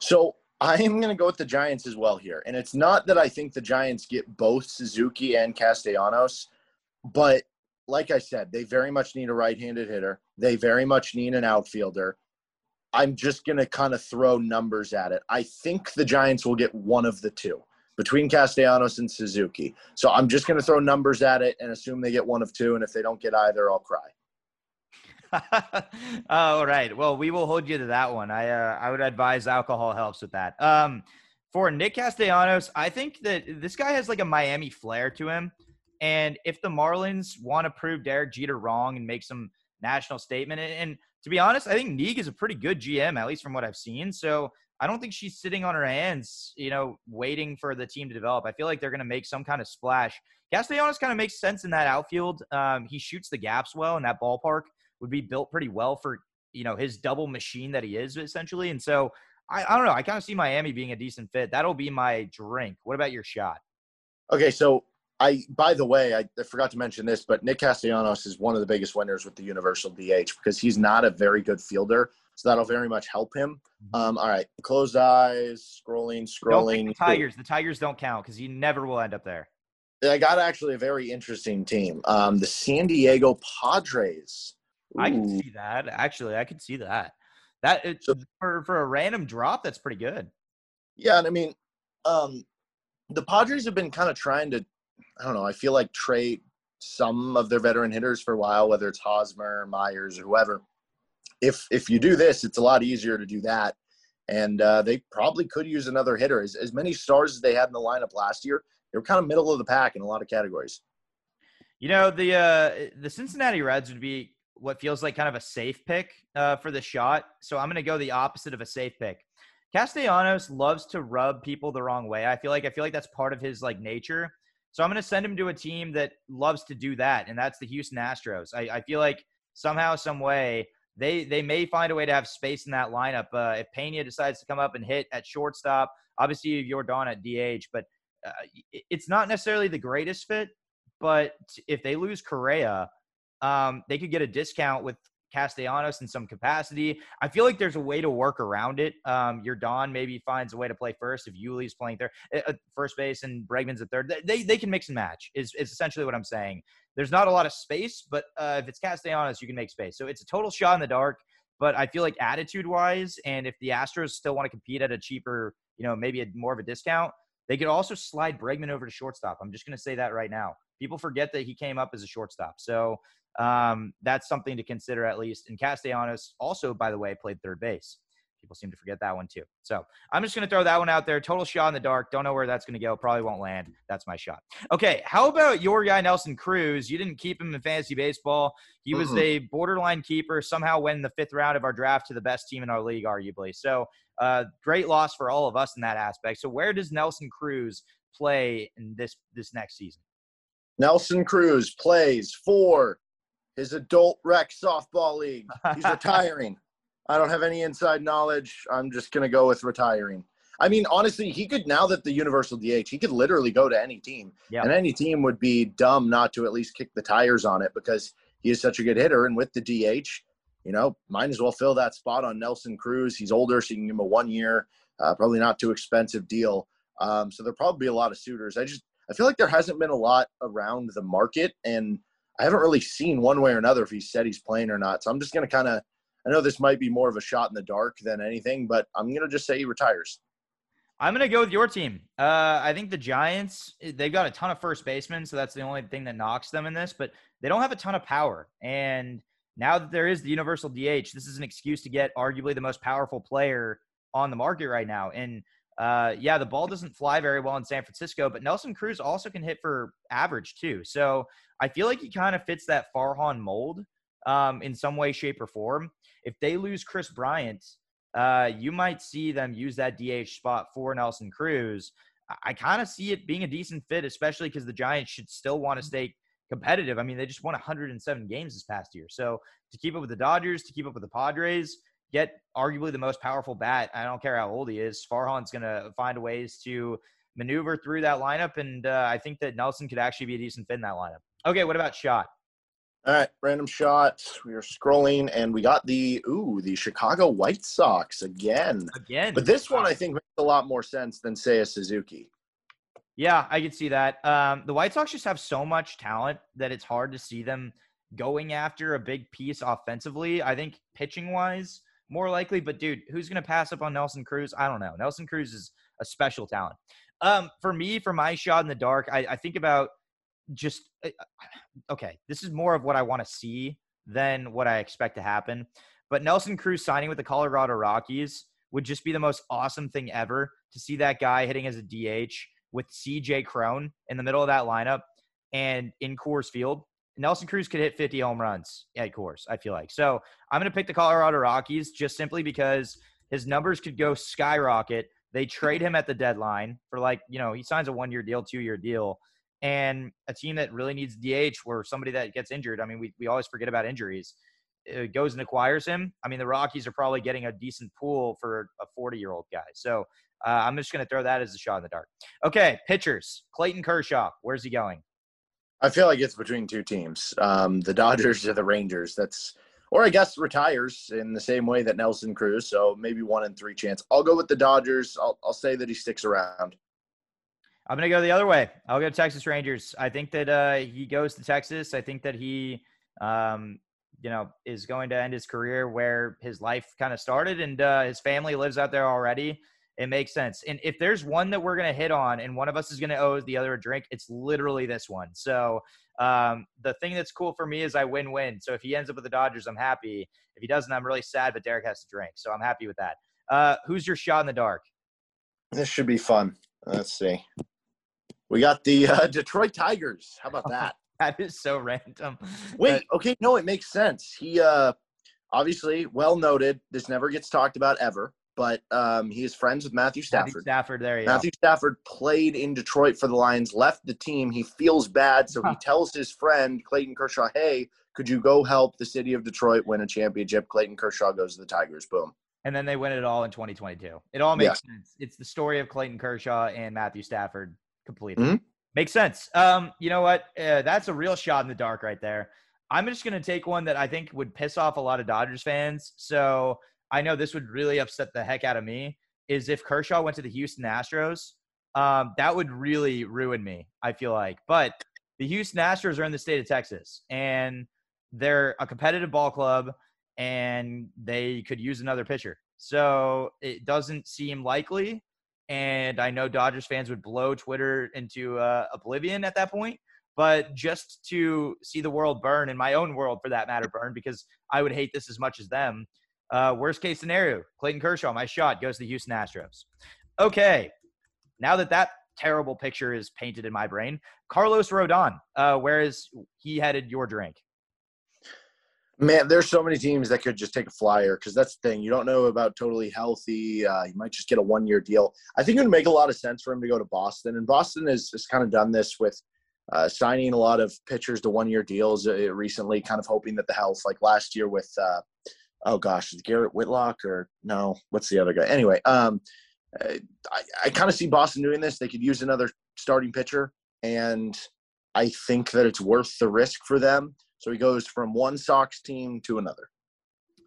So I am going to go with the Giants as well here. And it's not that I think the Giants get both Suzuki and Castellanos, but like I said, they very much need a right-handed hitter. They very much need an outfielder. I'm just going to kind of throw numbers at it. I think the Giants will get one of the two between Castellanos and Suzuki. So I'm just going to throw numbers at it and assume they get one of two. And if they don't get either, I'll cry. [laughs] All right. Well, we will hold you to that one. I uh, I would advise alcohol helps with that. Um, for Nick Castellanos, I think that this guy has like a Miami flair to him. And if the Marlins want to prove Derek Jeter wrong and make some national statement, and, and to be honest, I think Ng is a pretty good GM, at least from what I've seen. So I don't think she's sitting on her hands, you know, waiting for the team to develop. I feel like they're going to make some kind of splash. Castellanos kind of makes sense in that outfield. Um, he shoots the gaps well, and that ballpark would be built pretty well for you know his double machine that he is essentially. And so I, I don't know. I kind of see Miami being a decent fit. That'll be my drink. What about your shot? Okay, so I by the way, I, I, forgot to mention this, but Nick Castellanos is one of the biggest winners with the Universal DH because he's not a very good fielder, so that'll very much help him. Mm-hmm. Um, all right, closed eyes, scrolling, scrolling. the Tigers. The Tigers don't count because you never will end up there. I got actually a very interesting team. Um, the San Diego Padres. Ooh. I can see that. Actually, I can see that. That it, so, for for a random drop, that's pretty good. Yeah, and I mean, um, the Padres have been kind of trying to. I don't know. I feel like trade some of their veteran hitters for a while, whether it's Hosmer, Myers, or whoever. If if you do this, it's a lot easier to do that, and uh, they probably could use another hitter. As, as many stars as they had in the lineup last year, they were kind of middle of the pack in a lot of categories. You know, the uh, the Cincinnati Reds would be what feels like kind of a safe pick uh, for the shot. So I'm going to go the opposite of a safe pick. Castellanos loves to rub people the wrong way. I feel like I feel like that's part of his like nature. So I'm going to send him to a team that loves to do that, and that's the Houston Astros. I, I feel like somehow, some way, they they may find a way to have space in that lineup. Uh, if Pena decides to come up and hit at shortstop, obviously Yordan at DH, but uh, it's not necessarily the greatest fit. But if they lose Correa, um, they could get a discount with Castellanos in some capacity. I feel like there's a way to work around it. Um, Don maybe finds a way to play first if Yuli's playing third, uh, first base and Bregman's at third. They, they can mix and match. Is is essentially what I'm saying. There's not a lot of space, but uh, if it's Castellanos, you can make space. So it's a total shot in the dark. But I feel like attitude wise, and if the Astros still want to compete at a cheaper, you know, maybe a, more of a discount, they could also slide Bregman over to shortstop. I'm just going to say that right now. People forget that he came up as a shortstop. So um, that's something to consider at least. And Castellanos also, by the way, played third base. People seem to forget that one too. So I'm just going to throw that one out there. Total shot in the dark. Don't know where that's going to go. Probably won't land. That's my shot. Okay. How about your guy, Nelson Cruz? You didn't keep him in fantasy baseball. He was mm-hmm. a borderline keeper, somehow went in the fifth round of our draft to the best team in our league, arguably. So uh, great loss for all of us in that aspect. So where does Nelson Cruz play in this this next season? Nelson Cruz plays for his adult rec softball league. He's [laughs] retiring. I don't have any inside knowledge. I'm just going to go with retiring. I mean, honestly, he could now that the universal DH, he could literally go to any team, yeah. and any team would be dumb not to at least kick the tires on it because he is such a good hitter. And with the DH, you know, might as well fill that spot on Nelson Cruz. He's older, so you can give him a one year, uh, probably not too expensive deal. Um, so there'll probably be a lot of suitors. I just I feel like there hasn't been a lot around the market, and I haven't really seen one way or another if he said he's playing or not. So I'm just going to kind of, I know this might be more of a shot in the dark than anything, but I'm going to just say he retires. I'm going to go with your team. Uh, I think the Giants, they've got a ton of first basemen, so that's the only thing that knocks them in this, but they don't have a ton of power. And now that there is the universal DH, this is an excuse to get arguably the most powerful player on the market right now. And uh, yeah, the ball doesn't fly very well in San Francisco, but Nelson Cruz also can hit for average too. So I feel like he kind of fits that Farhan mold um, in some way, shape, or form. If they lose Kris Bryant, uh, you might see them use that DH spot for Nelson Cruz. I, kind of see it being a decent fit, especially because the Giants should still want to stay competitive. I mean, they just won 107 games this past year. So to keep up with the Dodgers, to keep up with the Padres, get arguably the most powerful bat. I don't care how old he is. Farhan's going to find ways to maneuver through that lineup, and uh, I think that Nelson could actually be a decent fit in that lineup. Okay, what about shot? All right, random shot. We are scrolling, and we got the ooh the Chicago White Sox again. Again, but this one I think makes a lot more sense than say a Suzuki. Yeah, I could see that. Um, the White Sox just have so much talent that it's hard to see them going after a big piece offensively. I think pitching wise, more likely. But dude, who's going to pass up on Nelson Cruz? I don't know. Nelson Cruz is a special talent. Um, for me, for my shot in the dark, I, I think about just uh, okay. This is more of what I want to see than what I expect to happen. But Nelson Cruz signing with the Colorado Rockies would just be the most awesome thing ever to see that guy hitting as a DH with CJ Cron in the middle of that lineup and in Coors Field. Nelson Cruz could hit 50 home runs at Coors, I feel like. So I'm going to pick the Colorado Rockies just simply because his numbers could go skyrocket. They trade him at the deadline for like, you know, he signs a one year deal, two year deal. And a team that really needs DH where somebody that gets injured, I mean, we, we always forget about injuries, it goes and acquires him. I mean, the Rockies are probably getting a decent pool for a 40 year old guy. So uh, I'm just going to throw that as a shot in the dark. Okay, pitchers. Clayton Kershaw. Where's he going? I feel like it's between two teams, um, the Dodgers or the Rangers. That's, or I guess retires in the same way that Nelson Cruz. So maybe one in three chance. I'll go with the Dodgers. I'll, I'll say that he sticks around. I'm going to go the other way. I'll go to Texas Rangers. I think that uh, he goes to Texas. I think that he, um, you know, is going to end his career where his life kind of started, and uh, his family lives out there already it makes sense. And if there's one that we're going to hit on and one of us is going to owe the other a drink, it's literally this one. So um, the thing that's cool for me is I win win. So if he ends up with the Dodgers, I'm happy. If he doesn't, I'm really sad, but Derek has to drink. So I'm happy with that. Uh, who's your shot in the dark? This should be fun. Let's see. We got the uh, [laughs] Detroit Tigers. How about [laughs] that? that is so random. Wait, okay, no, it makes sense. He uh obviously well noted. This never gets talked about ever but um, he is friends with Matthew Stafford. Matthew Stafford, there you Matthew go. Stafford played in Detroit for the Lions, left the team. He feels bad, so he tells his friend Clayton Kershaw, "Hey, could you go help the city of Detroit win a championship?" Clayton Kershaw goes to the Tigers. Boom. And then they win it all in 2022. It all makes sense. It's the story of Clayton Kershaw and Matthew Stafford completed. Mm-hmm. Makes sense. Um, you know what? Uh, that's a real shot in the dark right there. I'm just going to take one that I think would piss off a lot of Dodgers fans. So I know this would really upset the heck out of me is if Kershaw went to the Houston Astros. Um, that would really ruin me, I feel like. But the Houston Astros are in the state of Texas and they're a competitive ball club and they could use another pitcher. So it doesn't seem likely. And I know Dodgers fans would blow Twitter into uh, oblivion at that point. But just to see the world burn, in my own world for that matter, burn, because I would hate this as much as them, uh, worst case scenario, Clayton Kershaw, my shot goes to the Houston Astros. Okay, now that that terrible picture is painted in my brain, Carlos Rodon, uh, where is he headed your drink? Man, there's so many teams that could just take a flyer because that's the thing. You don't know about totally healthy. Uh, you might just get a one year deal. I think it would make a lot of sense for him to go to Boston. And Boston has, has kind of done this with uh, signing a lot of pitchers to one year deals uh, recently, kind of hoping that the health, like last year with uh, oh gosh, is Garrett Whitlock or no? What's the other guy? Anyway, um, I, I kind of see Boston doing this. They could use another starting pitcher, and I think that it's worth the risk for them. So he goes from one Sox team to another.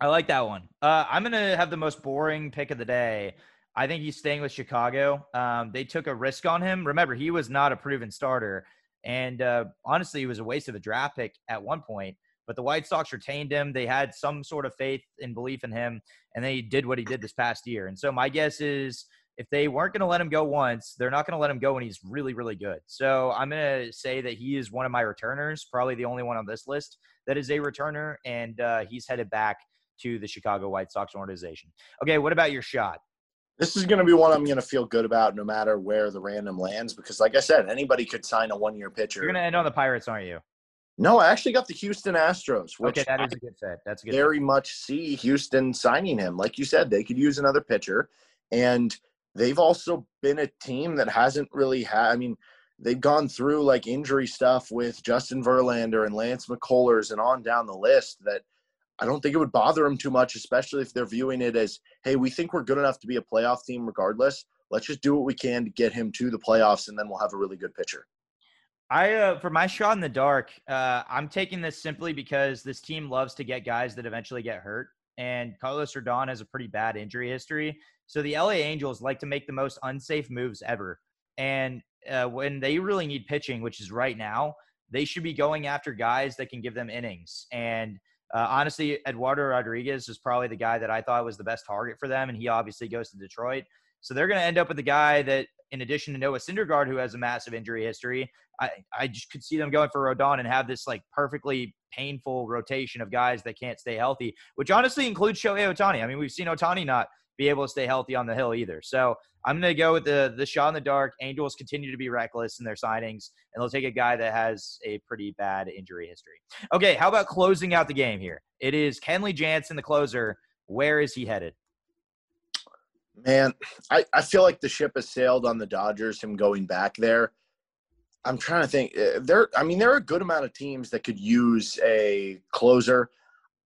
I like that one. Uh, I'm gonna have the most boring pick of the day. I think he's staying with Chicago. Um, they took a risk on him. Remember, he was not a proven starter, and uh, honestly, he was a waste of a draft pick at one point. But the White Sox retained him. They had some sort of faith and belief in him, and they did what he did this past year. And so my guess is if they weren't going to let him go once, they're not going to let him go when he's really, really good. So I'm going to say that he is one of my returners, probably the only one on this list that is a returner, and uh, he's headed back to the Chicago White Sox organization. Okay, what about your shot? This is going to be one I'm going to feel good about no matter where the random lands because, like I said, anybody could sign a one year pitcher. You're going to end on the Pirates, aren't you? No, I actually got the Houston Astros. Which okay, that is a good fit. That's a good. Very fit. much see Houston signing him. Like you said, they could use another pitcher, and they've also been a team that hasn't really had. I mean, they've gone through like injury stuff with Justin Verlander and Lance McCullers and on down the list. That I don't think it would bother them too much, especially if they're viewing it as, hey, we think we're good enough to be a playoff team regardless. Let's just do what we can to get him to the playoffs, and then we'll have a really good pitcher. I uh, for my shot in the dark, uh, I'm taking this simply because this team loves to get guys that eventually get hurt, and Carlos Rodon has a pretty bad injury history. So the LA Angels like to make the most unsafe moves ever, and uh, when they really need pitching, which is right now, they should be going after guys that can give them innings. And uh, honestly, Eduardo Rodriguez is probably the guy that I thought was the best target for them, and he obviously goes to Detroit. So they're going to end up with a guy that in addition to Noah Syndergaard, who has a massive injury history, I, I just could see them going for Rodon and have this like perfectly painful rotation of guys that can't stay healthy, which honestly includes Shohei Ohtani. I mean, we've seen Ohtani not be able to stay healthy on the hill either. So I'm going to go with the the shot in the dark. Angels continue to be reckless in their signings, and they'll take a guy that has a pretty bad injury history. Okay, how about closing out the game here? It is Kenley Jansen, the closer. Where is he headed? Man, I, I feel like the ship has sailed on the Dodgers, him going back there. I'm trying to think. uh, There, I mean, there are a good amount of teams that could use a closer.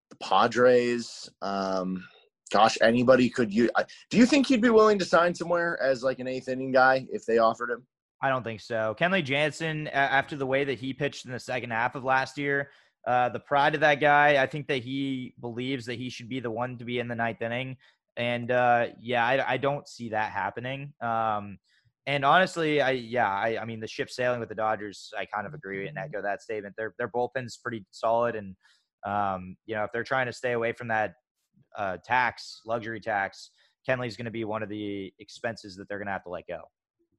The Padres, um, gosh, anybody could use. Do you think he'd be willing to sign somewhere as like an eighth inning guy if they offered him? I don't think so. Kenley Jansen, after the way that he pitched in the second half of last year, uh, the pride of that guy, I think that he believes that he should be the one to be in the ninth inning. And uh, yeah, I, I, don't see that happening. Um, and honestly, I yeah, I, I mean the ship sailing with the Dodgers, I kind of agree and echo that statement. Their their bullpen's pretty solid, and um, you know if they're trying to stay away from that uh, tax, luxury tax, Kenley's going to be one of the expenses that they're going to have to let go.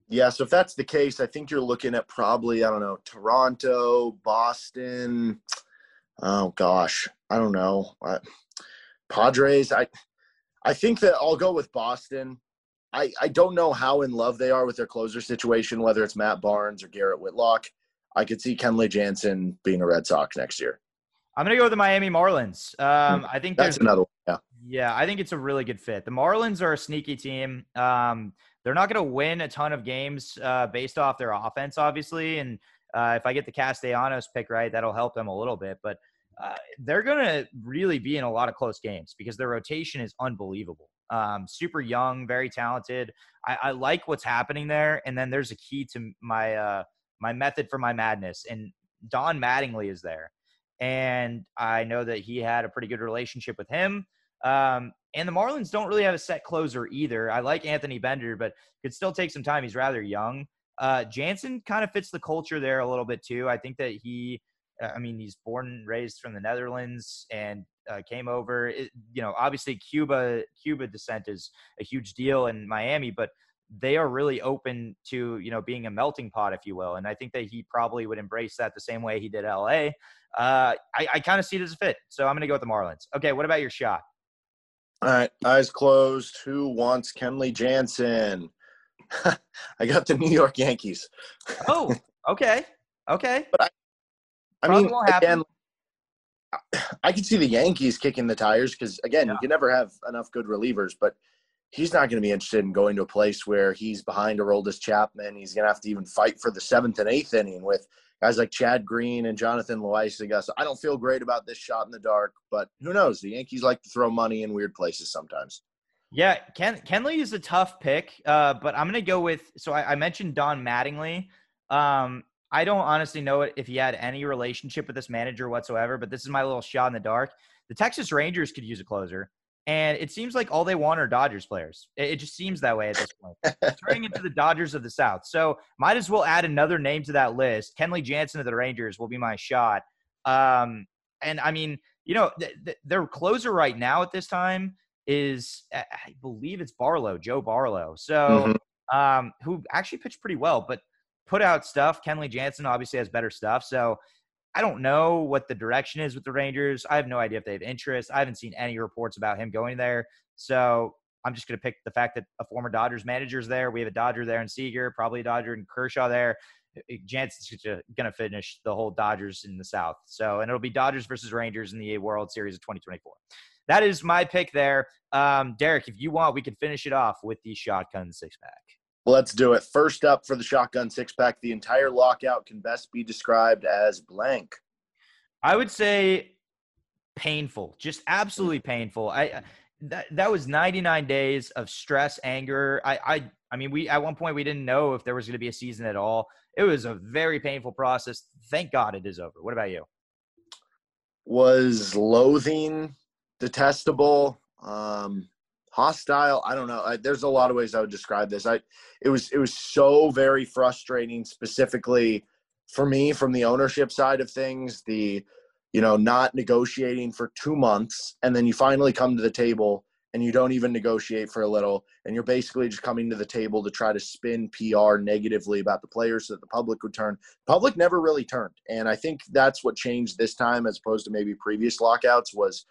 Yeah, so if that's the case, I think you're looking at probably I don't know Toronto, Boston. Oh gosh, I don't know. I, Padres. I I think that I'll go with Boston. I, I don't know how in love they are with their closer situation, whether it's Matt Barnes or Garrett Whitlock. I could see Kenley Jansen being a Red Sox next year. I'm going to go with the Miami Marlins. Um, I think that's another one. Yeah. Yeah, I think it's a really good fit. The Marlins are a sneaky team. Um, they're not going to win a ton of games uh, based off their offense, obviously. And uh, if I get the Castellanos pick right, that'll help them a little bit. But uh, they're going to really be in a lot of close games because their rotation is unbelievable. Um, super young, very talented. I, I, like what's happening there. And then there's a key to my uh, my method for my madness. And Don Mattingly is there, and I know that he had a pretty good relationship with him. Um, and the Marlins don't really have a set closer either. I like Anthony Bender, but could still take some time. He's rather young. Uh, Jansen kind of fits the culture there a little bit too. I think that he I mean, he's born and raised from the Netherlands and uh, came over. It, you know, obviously Cuba Cuba descent is a huge deal in Miami, but they are really open to you know being a melting pot, if you will. And I think that he probably would embrace that the same way he did LA. Uh, I, I kind of see it as a fit, so I'm going to go with the Marlins. Okay, what about your shot? All right, eyes closed. Who wants Kenley Jansen? [laughs] I got the New York Yankees. oh, okay, okay. But I, I mean, again, I can see the Yankees kicking the tires because again, yeah. you can never have enough good relievers, but he's not going to be interested in going to a place where he's behind Aroldis Chapman. He's going to have to even fight for the seventh and eighth inning with guys like Chad Green and Jonathan Loáisiga. So I don't feel great about this shot in the dark, but who knows? The Yankees like to throw money in weird places sometimes. Yeah, Ken Kenley is a tough pick, uh, but I'm going to go with. So I, I mentioned Don Mattingly. Um, I don't honestly know if he had any relationship with this manager whatsoever, but this is my little shot in the dark. The Texas Rangers could use a closer, and it seems like all they want are Dodgers players. It, it just seems that way at this point. Turning into the Dodgers of the South. So might as well add another name to that list. Kenley Jansen of the Rangers will be my shot. Um, and I mean, you know, th- th- their closer right now at this time is, I believe it's Barlow, Joe Barlow. So, mm-hmm. um, who actually pitched pretty well, but put out stuff. Kenley Jansen obviously has better stuff. So I don't know what the direction is with the Rangers. I have no idea if they have interest. I haven't seen any reports about him going there. So I'm just going to pick the fact that a former Dodgers manager is there. We have a Dodger there in Seager, probably a Dodger in Kershaw there. Jansen's going to finish the whole Dodgers in the South. So, and it'll be Dodgers versus Rangers in the World Series of 2024. That is my pick there. Um, Derek, if you want, we can finish it off with the shotgun six pack. Let's do it. First up for the shotgun six pack, the entire lockout can best be described as blank. I would say painful, just absolutely painful. I that that was 99 days of stress, anger. I I I mean, we at one point we didn't know if there was going to be a season at all. It was a very painful process. Thank God it is over. What about you? Was loathing, detestable. Um, hostile i don't know I, there's a lot of ways i would describe this i it was it was so very frustrating specifically for me from the ownership side of things the you know not negotiating for two months and then you finally come to the table and you don't even negotiate for a little and you're basically just coming to the table to try to spin PR negatively about the players so that the public would turn. Public never really turned. And I think that's what changed this time as opposed to maybe previous lockouts was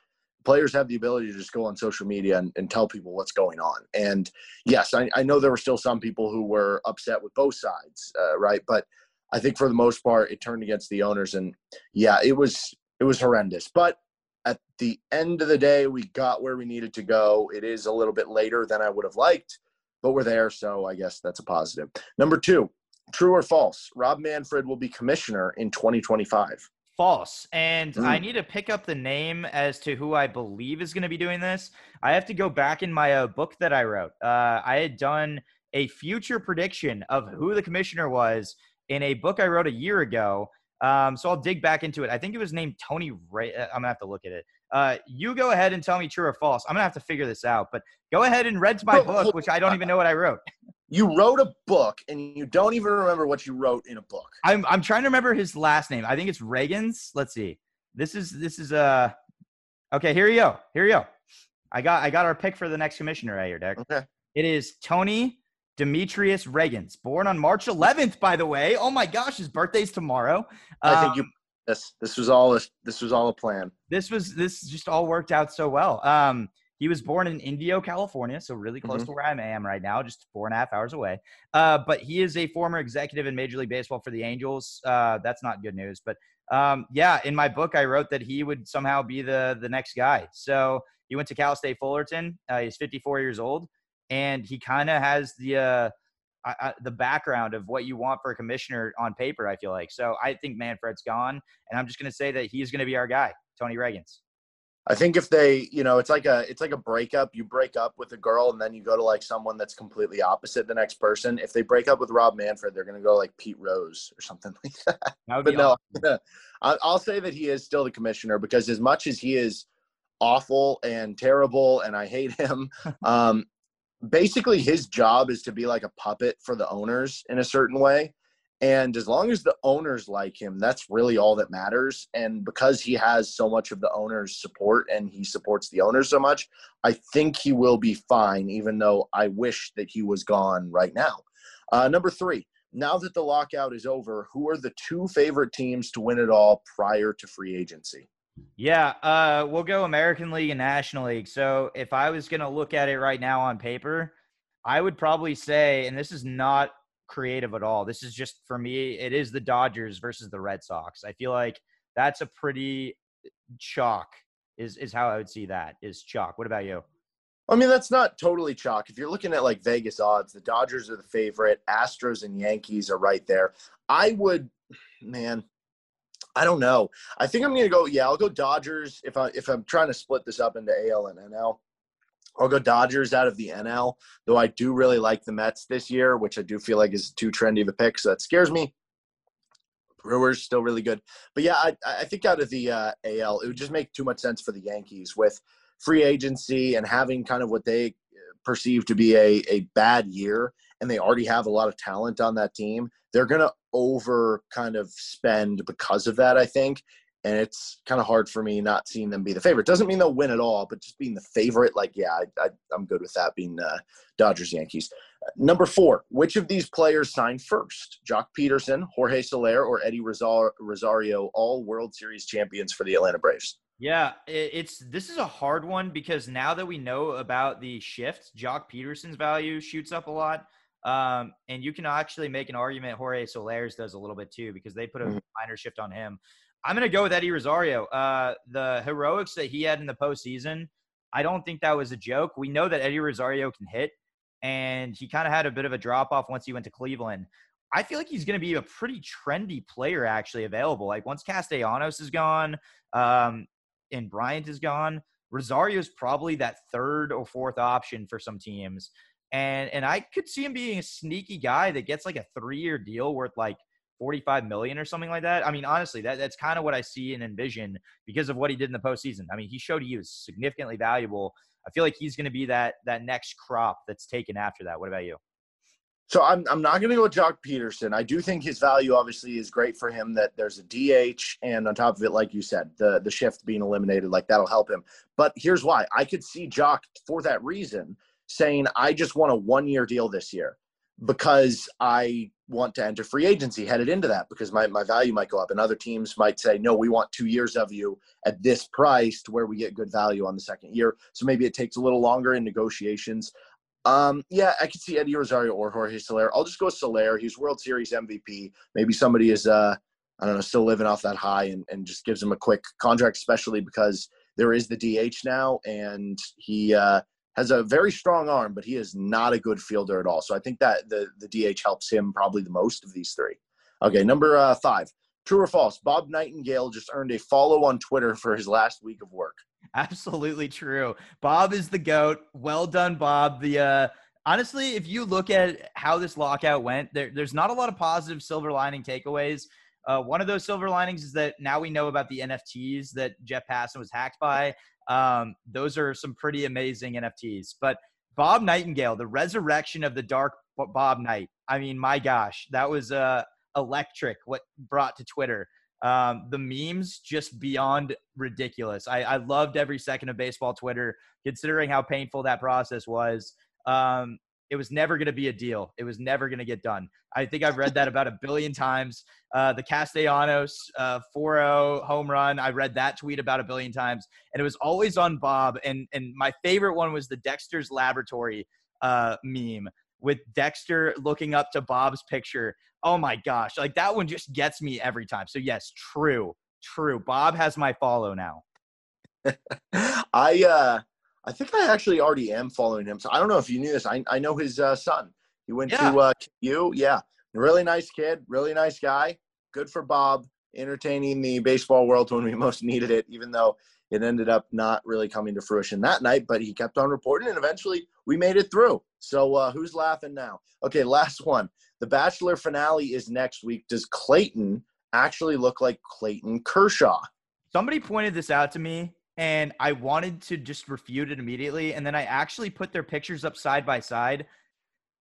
players have the ability to just go on social media and, and tell people what's going on. And yes, I, I, know there were still some people who were upset with both sides, uh, right? But I think for the most part, it turned against the owners. And yeah, it was it was horrendous. But at the end of the day, we got where we needed to go. It is a little bit later than I would have liked, but we're there. So I guess that's a positive. Number two, true or false? Rob Manfred will be commissioner in 2025. False. And mm. I need to pick up the name as to who I believe is going to be doing this. I have to go back in my uh, book that I wrote. Uh, I had done a future prediction of who the commissioner was in a book I wrote a year ago. Um, so I'll dig back into it. I think it was named Tony Ray. Uh, I'm gonna have to look at it. Uh, you go ahead and tell me true or false. I'm gonna have to figure this out. But go ahead and read my book, which I don't even know what I wrote. [laughs] You wrote a book, and you don't even remember what you wrote in a book. I'm I'm trying to remember his last name. I think it's Reagins. Let's see. This is this is uh okay. Here you go. Here you go. I got I got our pick for the next commissioner right here, Derek. Okay. It is Tony Demetrius Reagins, born on March 11th, by the way. Oh my gosh, his birthday's tomorrow. I think you um, this this was all a, this was all a plan. This was this just all worked out so well. Um, he was born in Indio, California, so really close mm-hmm. to where I am right now, just four and a half hours away. Uh, but he is a former executive in Major League Baseball for the Angels. Uh, that's not good news, but um, yeah, in my book, I wrote that he would somehow be the the next guy. So he went to Cal State Fullerton. Uh, he's 54 years old and he kind of has the uh, uh, the background of what you want for a commissioner on paper. I feel like so. I think Manfred's gone, and I'm just going to say that he's going to be our guy, Tony Reagins. I think if they, you know, it's like a it's like a breakup. You break up with a girl and then you go to like someone that's completely opposite the next person. If they break up with Rob Manfred, they're gonna go like Pete Rose or something [laughs] like that. that but no. [laughs] I'll say that he is still the commissioner because as much as he is awful and terrible and I hate him, [laughs] um, basically his job is to be like a puppet for the owners in a certain way. And as long as the owners like him, that's really all that matters. And because he has so much of the owners' support and he supports the owners so much, I think he will be fine, even though I wish that he was gone right now. Uh, number three, now that the lockout is over, who are the two favorite teams to win it all prior to free agency? Yeah, uh, we'll go American League and National League. So if I was going to look at it right now on paper, I would probably say, and this is not creative at all. This is just for me, it is the Dodgers versus the Red Sox. I feel like that's a pretty eh, chalk is is how I would see that is chalk. What about you? I mean, that's not totally chalk. If you're looking at like Vegas odds, the Dodgers are the favorite. Astros and Yankees are right there. I would, man, I don't know. I think I'm gonna go. Yeah, I'll go Dodgers if I if I'm trying to split this up into AL and NL. I'll go Dodgers out of the NL, though I do really like the Mets this year, which I do feel like is too trendy of a pick, so that scares me. Brewers still really good, but yeah, I, I think out of the uh, AL, it would just make too much sense for the Yankees with free agency and having kind of what they perceive to be a, a bad year, and they already have a lot of talent on that team. They're gonna over kind of spend because of that, I think. And it's kind of hard for me not seeing them be the favorite. Doesn't mean they'll win at all, but just being the favorite, like, yeah, I, am good with that being uh, Dodgers Yankees. number four, which of these players signed first? Joc Pederson, Jorge Soler, or Eddie Rosario, all World Series champions for the Atlanta Braves? Yeah, it's this is a hard one because now that we know about the shift, Joc Pederson's value shoots up a lot. Um, and you can actually make an argument Jorge Soler's does a little bit too because they put a mm-hmm. minor shift on him. I'm going to go with Eddie Rosario. Uh, the heroics that he had in the postseason, I don't think that was a joke. We know that Eddie Rosario can hit, and he kind of had a bit of a drop off once he went to Cleveland. I feel like he's going to be a pretty trendy player actually available. Like once Castellanos is gone um, and Bryant is gone, Rosario is probably that third or fourth option for some teams and and I could see him being a sneaky guy that gets like a three year deal worth like 45 million or something like that. I mean, honestly, that, that's kind of what I see and envision because of what he did in the postseason. I mean, he showed he was significantly valuable. I feel like he's going to be that that next crop that's taken after that. What about you? So I'm I'm not going to go with Joc Pederson. I do think his value obviously is great for him that there's a DH and on top of it, like you said, the the shift being eliminated, like that'll help him. But here's why: I could see Joc for that reason saying, "I just want a one year deal this year because I want to enter free agency headed into that because my my value might go up, and other teams might say, no, we want two years of you at this price to where we get good value on the second year. So maybe it takes a little longer in negotiations." Um, yeah, I could see Eddie Rosario or Jorge Soler. I'll just go Soler. He's World Series MVP. Maybe somebody is, uh, I don't know, still living off that high and, and just gives him a quick contract, especially because there is the DH now and he uh, has a very strong arm, but he is not a good fielder at all. So I think that the, the DH helps him probably the most of these three. Okay, number uh, five. True or false? Bob Nightingale just earned a follow on Twitter for his last week of work. Absolutely true. Bob is the goat. Well done, Bob. The uh, honestly, if you look at how this lockout went, there, there's not a lot of positive silver lining takeaways. Uh, one of those silver linings is that now we know about the NFTs that Jeff Passan was hacked by. Um, those are some pretty amazing NFTs. But Bob Nightingale, the resurrection of the dark Bob Knight. I mean, my gosh, that was uh, electric. What brought to Twitter. Um, the memes just beyond ridiculous. I, I loved every second of baseball Twitter, considering how painful that process was. Um, it was never going to be a deal. It was never going to get done. I think I've read that about a billion times. Uh, the Castellanos uh, 4-0 home run. I read that tweet about a billion times, and it was always on Bob. And and my favorite one was the Dexter's Laboratory uh, meme with Dexter looking up to Bob's picture. Oh my gosh, like that one just gets me every time. So yes, true, true. Bob has my follow now. [laughs] I uh I think I actually already am following him. So I don't know if you knew this. I I know his uh, son. He went yeah. to uh, you. Yeah, really nice kid, really nice guy. Good for Bob, entertaining the baseball world when we [laughs] most needed it. Even though it ended up not really coming to fruition that night, but he kept on reporting, and eventually we made it through. So uh, who's laughing now? Okay, last one. The Bachelor finale is next week. Does Clayton actually look like Clayton Kershaw? Somebody pointed this out to me, and I wanted to just refute it immediately. And then I actually put their pictures up side by side.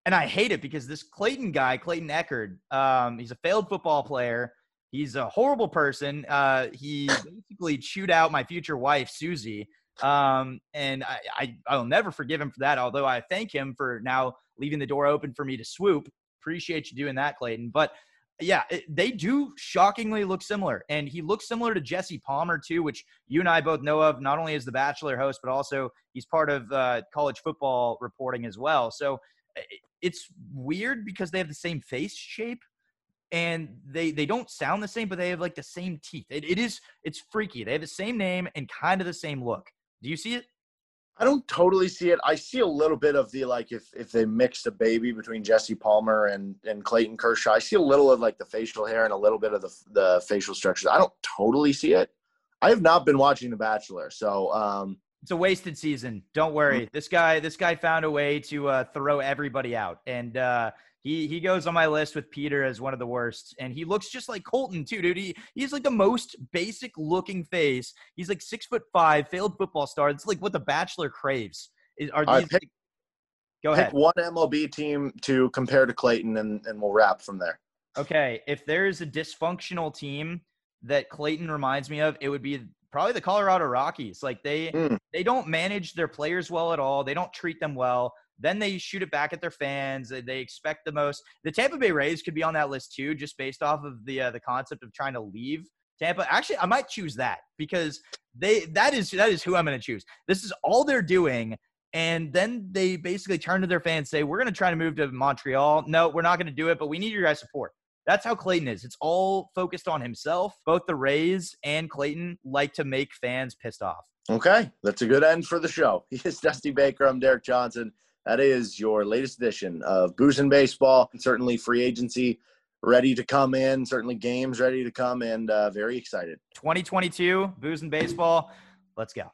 And I hate it because this Clayton guy, Clayton Echard, um, he's a failed football player He's a horrible person. Uh, he basically chewed out my future wife, Susie. Um, and I, I, I'll never forgive him for that, although I thank him for now leaving the door open for me to swoop. Appreciate you doing that, Clayton. But yeah, it, they do shockingly look similar. And he looks similar to Jesse Palmer, too, which you and I both know of, not only as the Bachelor host, but also he's part of uh, college football reporting as well. So it's weird because they have the same face shape, and they they don't sound the same, but they have like the same teeth. It, it is it's freaky. They have the same name and kind of the same look. Do you see it? I don't totally see it. I see a little bit of the like if if they mixed a baby between Jesse Palmer and and Clayton Kershaw. I see a little of like the facial hair and a little bit of the the facial structures. I don't totally see it. I have not been watching The Bachelor, so um, it's a wasted season. Don't worry. Mm. This guy this guy found a way to uh, throw everybody out, and uh, he he goes on my list with Peter as one of the worst, and he looks just like Colton too, dude. He he's like the most basic looking face. He's like six foot five, failed football star. It's like what the Bachelor craves. Is, are these? pick, go ahead. Pick one MLB team to compare to Clayton, and and we'll wrap from there. Okay, if there's a dysfunctional team that Clayton reminds me of, it would be probably the Colorado Rockies. Like they mm. they don't manage their players well at all. They don't treat them well. Then they shoot it back at their fans. They expect the most. The Tampa Bay Rays could be on that list too, just based off of the uh, the concept of trying to leave Tampa. Actually, I might choose that because they that is that is who I'm going to choose. This is all they're doing, and then they basically turn to their fans, say, "We're going to try to move to Montreal. No, we're not going to do it, but we need your guys' support." That's how Clayton is. It's all focused on himself. Both the Rays and Clayton like to make fans pissed off. Okay, that's a good end for the show. [laughs] He is Dusty Baker. I'm Derek Johnson. That is your latest edition of Booze and Baseball. Certainly free agency ready to come in, certainly games ready to come, and uh, very excited. 2022, Booze and Baseball. Let's go.